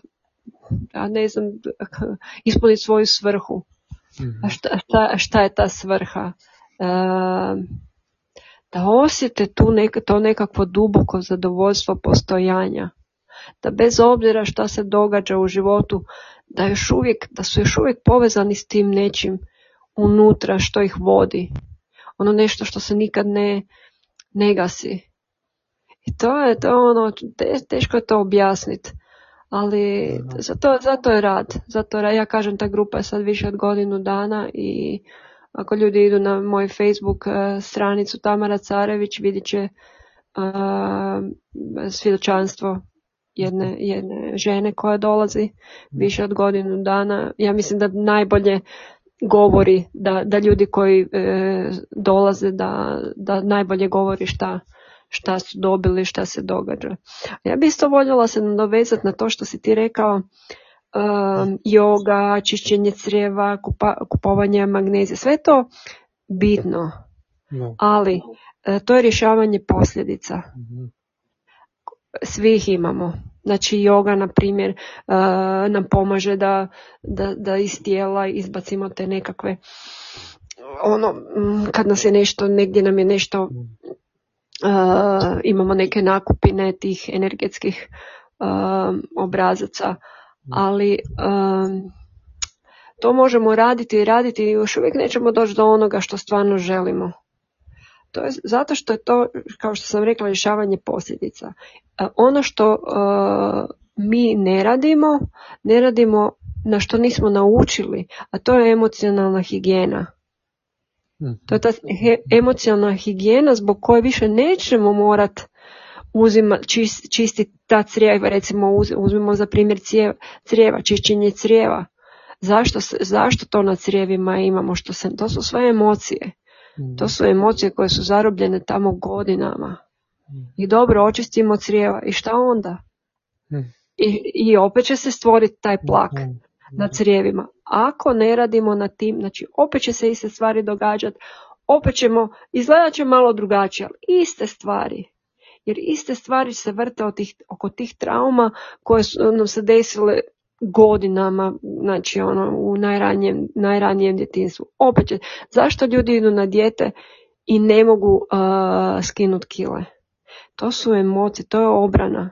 ja ne znam, [laughs] ispuniti svoju svrhu. Mhm. A šta, šta, šta je ta svrha? da osjete tu neka, to nekakvo duboko zadovoljstvo postojanja. Da bez obzira šta se događa u životu, da, još uvijek, da su još uvijek povezani s tim nečim unutra što ih vodi. Ono nešto što se nikad ne, ne gasi. I to je to ono, teško je to objasniti. Ali zato, zato je rad. Zato ja kažem ta grupa je sad više od godinu dana i ako ljudi idu na moj Facebook uh, stranicu Tamara Carević vidjet će uh, svjedočanstvo jedne, jedne žene koja dolazi više od godinu dana. Ja mislim da najbolje govori da, da ljudi koji e, dolaze da, da najbolje govori šta, šta su dobili, šta se događa. Ja bi isto voljela se nadovezati na to što si ti rekao um, yoga, čišćenje crijeva, kupa, kupovanje magnezije, sve to bitno, ali e, to je rješavanje posljedica. Svih imamo. Znači yoga, na primjer, uh, nam pomaže da, da, da iz tijela izbacimo te nekakve ono, kad nas je nešto, negdje nam je nešto, uh, imamo neke nakupine tih energetskih uh, obrazaca, ali um, to možemo raditi i raditi i još uvijek nećemo doći do onoga što stvarno želimo. To je zato što je to, kao što sam rekla, rješavanje posljedica. E, ono što uh, mi ne radimo, ne radimo na što nismo naučili, a to je emocionalna higijena. To je ta emocionalna higijena zbog koje više nećemo morat uzima, čist, čistiti ta crijeva, recimo uz, uzmemo za primjer crijeva, čišćenje crijeva. Zašto, zašto to na crijevima imamo? Što se, to su sve emocije. To mm. su emocije koje su zarobljene tamo godinama. I dobro, očistimo crijeva. I šta onda? Mm. I, I opet će se stvoriti taj plak na crijevima. Ako ne radimo na tim, znači opet će se iste stvari događati, opet ćemo, izgledat će malo drugačije, ali iste stvari jer iste stvari se vrte tih, oko tih trauma koje su nam se desile godinama, znači ono u najranijem, najranijem djetinstvu. Opet, zašto ljudi idu na dijete i ne mogu uh, skinuti kile? To su emocije, to je obrana.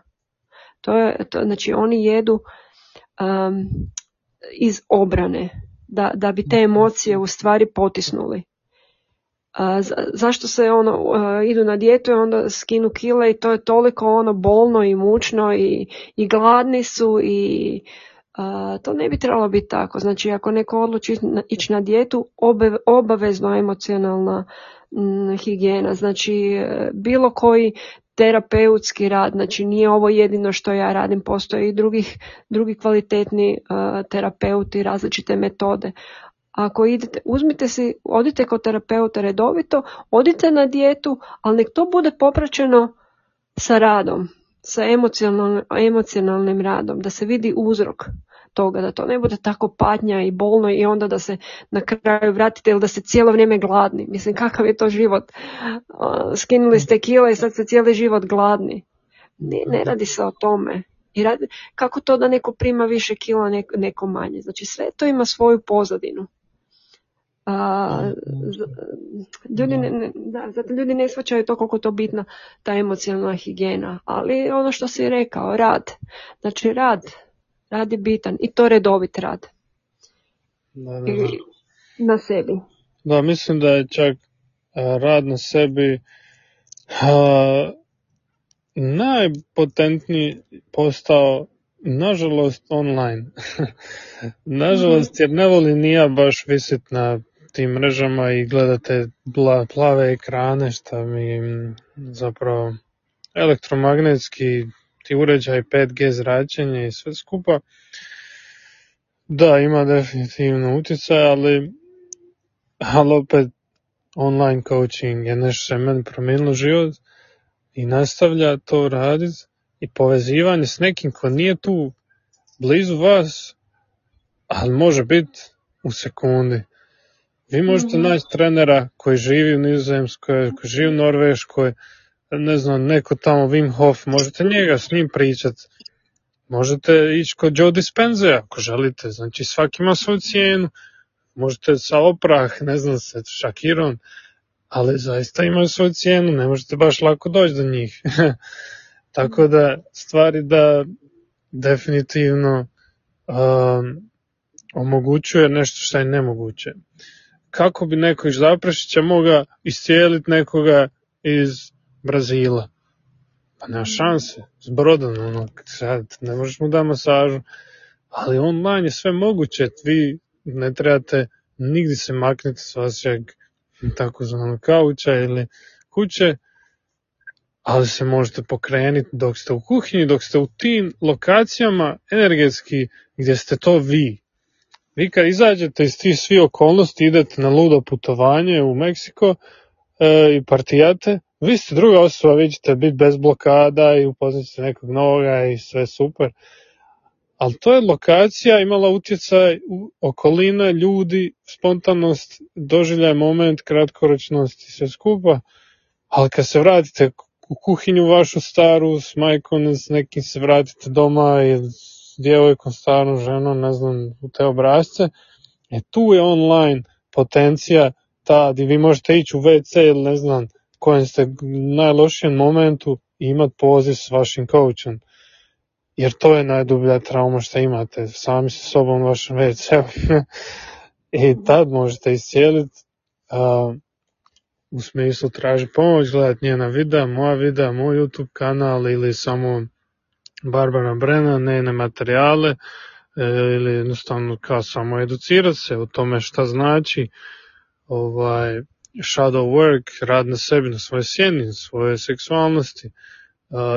To je, to, znači oni jedu um, iz obrane, da, da bi te emocije u stvari potisnuli zašto se ono idu na dijetu i onda skinu kile i to je toliko ono bolno i mučno i, i gladni su i to ne bi trebalo biti tako. Znači ako neko odluči ići na dijetu obavezno emocionalna higijena. Znači e, bilo koji terapeutski rad, znači nije ovo jedino što ja radim, postoje i drugih, drugi kvalitetni terapeuti, različite metode, Ako idete, uzmite si, odite kod terapeuta redovito, odite na dijetu, ali nek to bude popraćeno sa radom, sa emocionalnim radom, da se vidi uzrok toga, da to ne bude tako patnja i bolno i onda da se na kraju vratite ili da se cijelo vrijeme gladni. Mislim, kakav je to život? Skinuli ste kila i sad ste cijeli život gladni. Ne, ne radi se o tome. I radi, kako to da neko prima više kila, neko, neko manje? Znači sve to ima svoju pozadinu. A, ljudi, ne, da, zato ljudi ne shvaćaju to koliko to bitna ta emocionalna higijena, ali ono što si rekao, rad. Znači rad, rad je bitan i to redovit rad. Da, da, da. I na sebi. Da, mislim da je čak a, rad na sebi a, najpotentniji postao nažalost online. [laughs] nažalost jer ne volim ni ja baš visit na tim mrežama i gledate bla, plave ekrane šta mi zapravo elektromagnetski ti uređaj 5G zračenje i sve skupa. Da, ima definitivno utjecaj, ali, ali opet online coaching je nešto što je meni promijenilo život i nastavlja to raditi i povezivanje s nekim ko nije tu blizu vas, ali može biti u sekundi. Vi možete Mhm. naći trenera koji živi u Nizozemskoj, koji živi u Norveškoj, ne znam, neko tamo Wim Hof, možete njega s njim pričat. Možete ići kod Joe Dispenza ako želite, znači svaki ima svoju cijenu. Možete sa Oprah, ne znam, sa Shakirom, ali zaista imaju svoju cijenu, ne možete baš lako doći do njih. [laughs] Tako da, stvari da definitivno um, omogućuje nešto što je nemoguće. Kako bi neko iz Zaprešića mogao iscijeliti nekoga iz Brazila? Pa nema šanse, s brodom, ono, sad ne možeš mu da masažu, ali online je sve moguće, vi ne trebate nigdje se maknuti s vašeg takozvanog kauča ili kuće, ali se možete pokrenuti dok ste u kuhinji, dok ste u tim lokacijama energetski gdje ste to vi. Vi kad izađete iz tih svih okolnosti, idete na ludo putovanje u Meksiko e, i partijate, vi ste druga osoba, vi ćete biti bez blokada i upoznat ćete nekog novoga i sve super. Ali to je lokacija imala utjecaj u okolina, ljudi, spontanost, doživljaj moment, kratkoročnost i sve skupa. Ali kad se vratite u kuhinju vašu staru s majkom, s nekim se vratite doma ili s djevojkom, starom ženom, ne znam, u te obrazce, e tu je online potencija ta gdje vi možete ići u WC ili ne znam kojem ste najlošijem momentu i imati poziv s vašim coachom. Jer to je najdublja trauma što imate, sami sa sobom vašem WC. [laughs] I tad možete iscijeliti uh, u smislu traži pomoć, gledati njena videa, moja videa, moj YouTube kanal ili samo Barbara Brennan, njene materijale e, ili jednostavno kao samo educirati se o tome šta znači ovaj shadow work, rad na sebi, na svoje sjeni, svoje seksualnosti.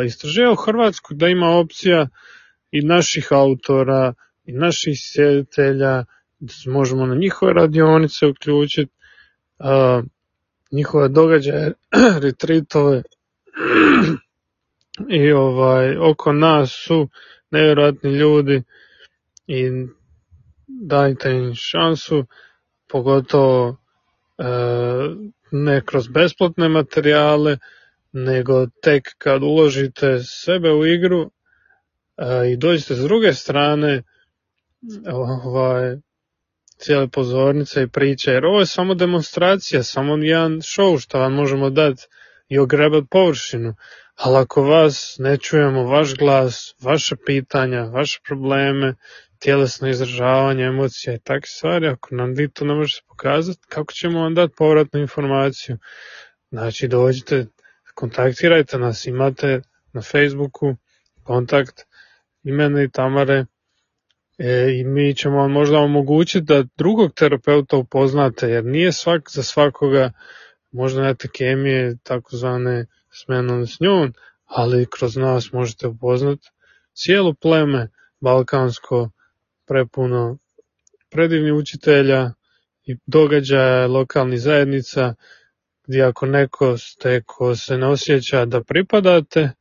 Istraživao Hrvatsku da ima opcija i naših autora i naših sjeditelja, da možemo na njihove radionice uključiti, njihove događaje, [clears throat] retreatove [clears throat] i ovaj oko nas su nevjerojatni ljudi i dajte im šansu, pogotovo ne kroz besplatne materijale, nego tek kad uložite sebe u igru e, i dođete s druge strane ovaj, cijele pozornice i priče, jer ovo je samo demonstracija, samo jedan show što vam možemo dati i ogrebat površinu. Ali ako vas ne čujemo, vaš glas, vaše pitanja, vaše probleme, tjelesno izražavanje, emocija i takve stvari, ako nam vi to ne možete pokazati, kako ćemo vam dati povratnu informaciju? Znači dođite, kontaktirajte nas, imate na Facebooku kontakt imene i Tamare e, i mi ćemo vam možda omogućiti da drugog terapeuta upoznate, jer nije svak za svakoga možda neke kemije, takozvane smenom s njom, ali kroz nas možete upoznati cijelo pleme balkansko, prepuno predivnih učitelja, i događaja lokalnih zajednica gdje ako neko ste ko se ne osjeća da pripadate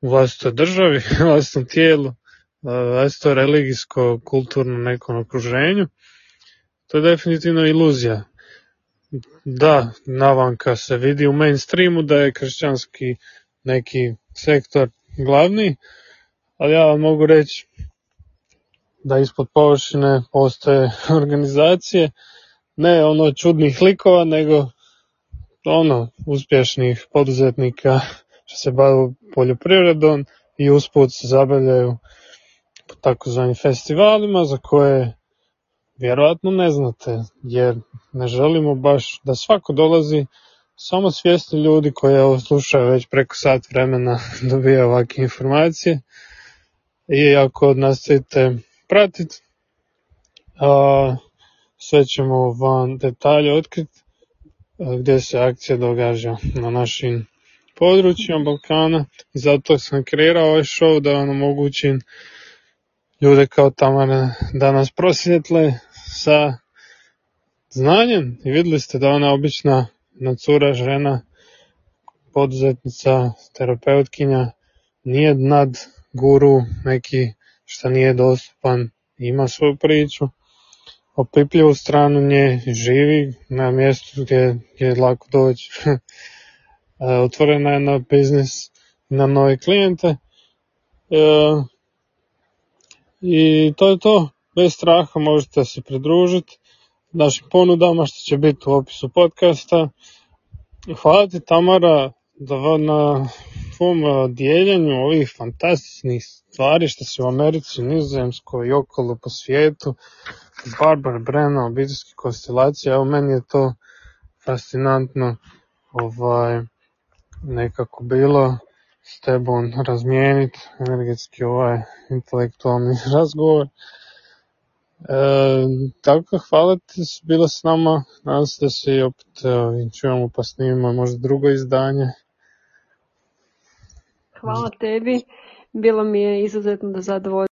u vlastitoj državi, [laughs] vlastnom tijelu, vlastito religijsko, kulturno nekom okruženju, to je definitivno iluzija. Da, navanka se vidi u mainstreamu da je kršćanski neki sektor glavni, ali ja vam mogu reći da ispod površine postoje [laughs] organizacije, ne ono čudnih likova, nego ono uspješnih poduzetnika [laughs] što se bave poljoprivredom i usput se zabavljaju po takozvanim festivalima za koje vjerojatno ne znate, jer ne želimo baš da svako dolazi samo svjesni ljudi koji ovo slušaju već preko sat vremena [laughs] dobija ovakve informacije. I ako nastavite pratiti a, sve ćemo vam detalje otkriti gdje se akcija događa na našim područjima Balkana. I zato sam kreirao ovaj show da vam omogućim ljude kao Tamara da nas prosvjetle sa znanjem. I vidjeli ste da ona obična cura žena poduzetnica, terapeutkinja nije nad guru neki što nije dostupan ima svoju priču opipljivu stranu nje živi na mjestu gdje je lako doći. [laughs] Otvorena je na biznis na nove klijente. E, i to je to. Bez straha možete se pridružiti našim ponudama što će biti u opisu podcasta. Hvala ti Tamara da na tvom dijeljenju ovih fantastičnih stvari što se u Americi, Nizozemskoj i okolo po svijetu, Barbar Brena, obiteljske konstelacije, evo meni je to fascinantno ovaj, nekako bilo s tebom razmijeniti energetski ovaj intelektualni [laughs] razgovor. E, tako, hvala ti bila s nama, nadam se da se opet e, čujemo pa snimimo možda drugo izdanje. Hvala tebi, bilo mi je izuzetno da zadovoljno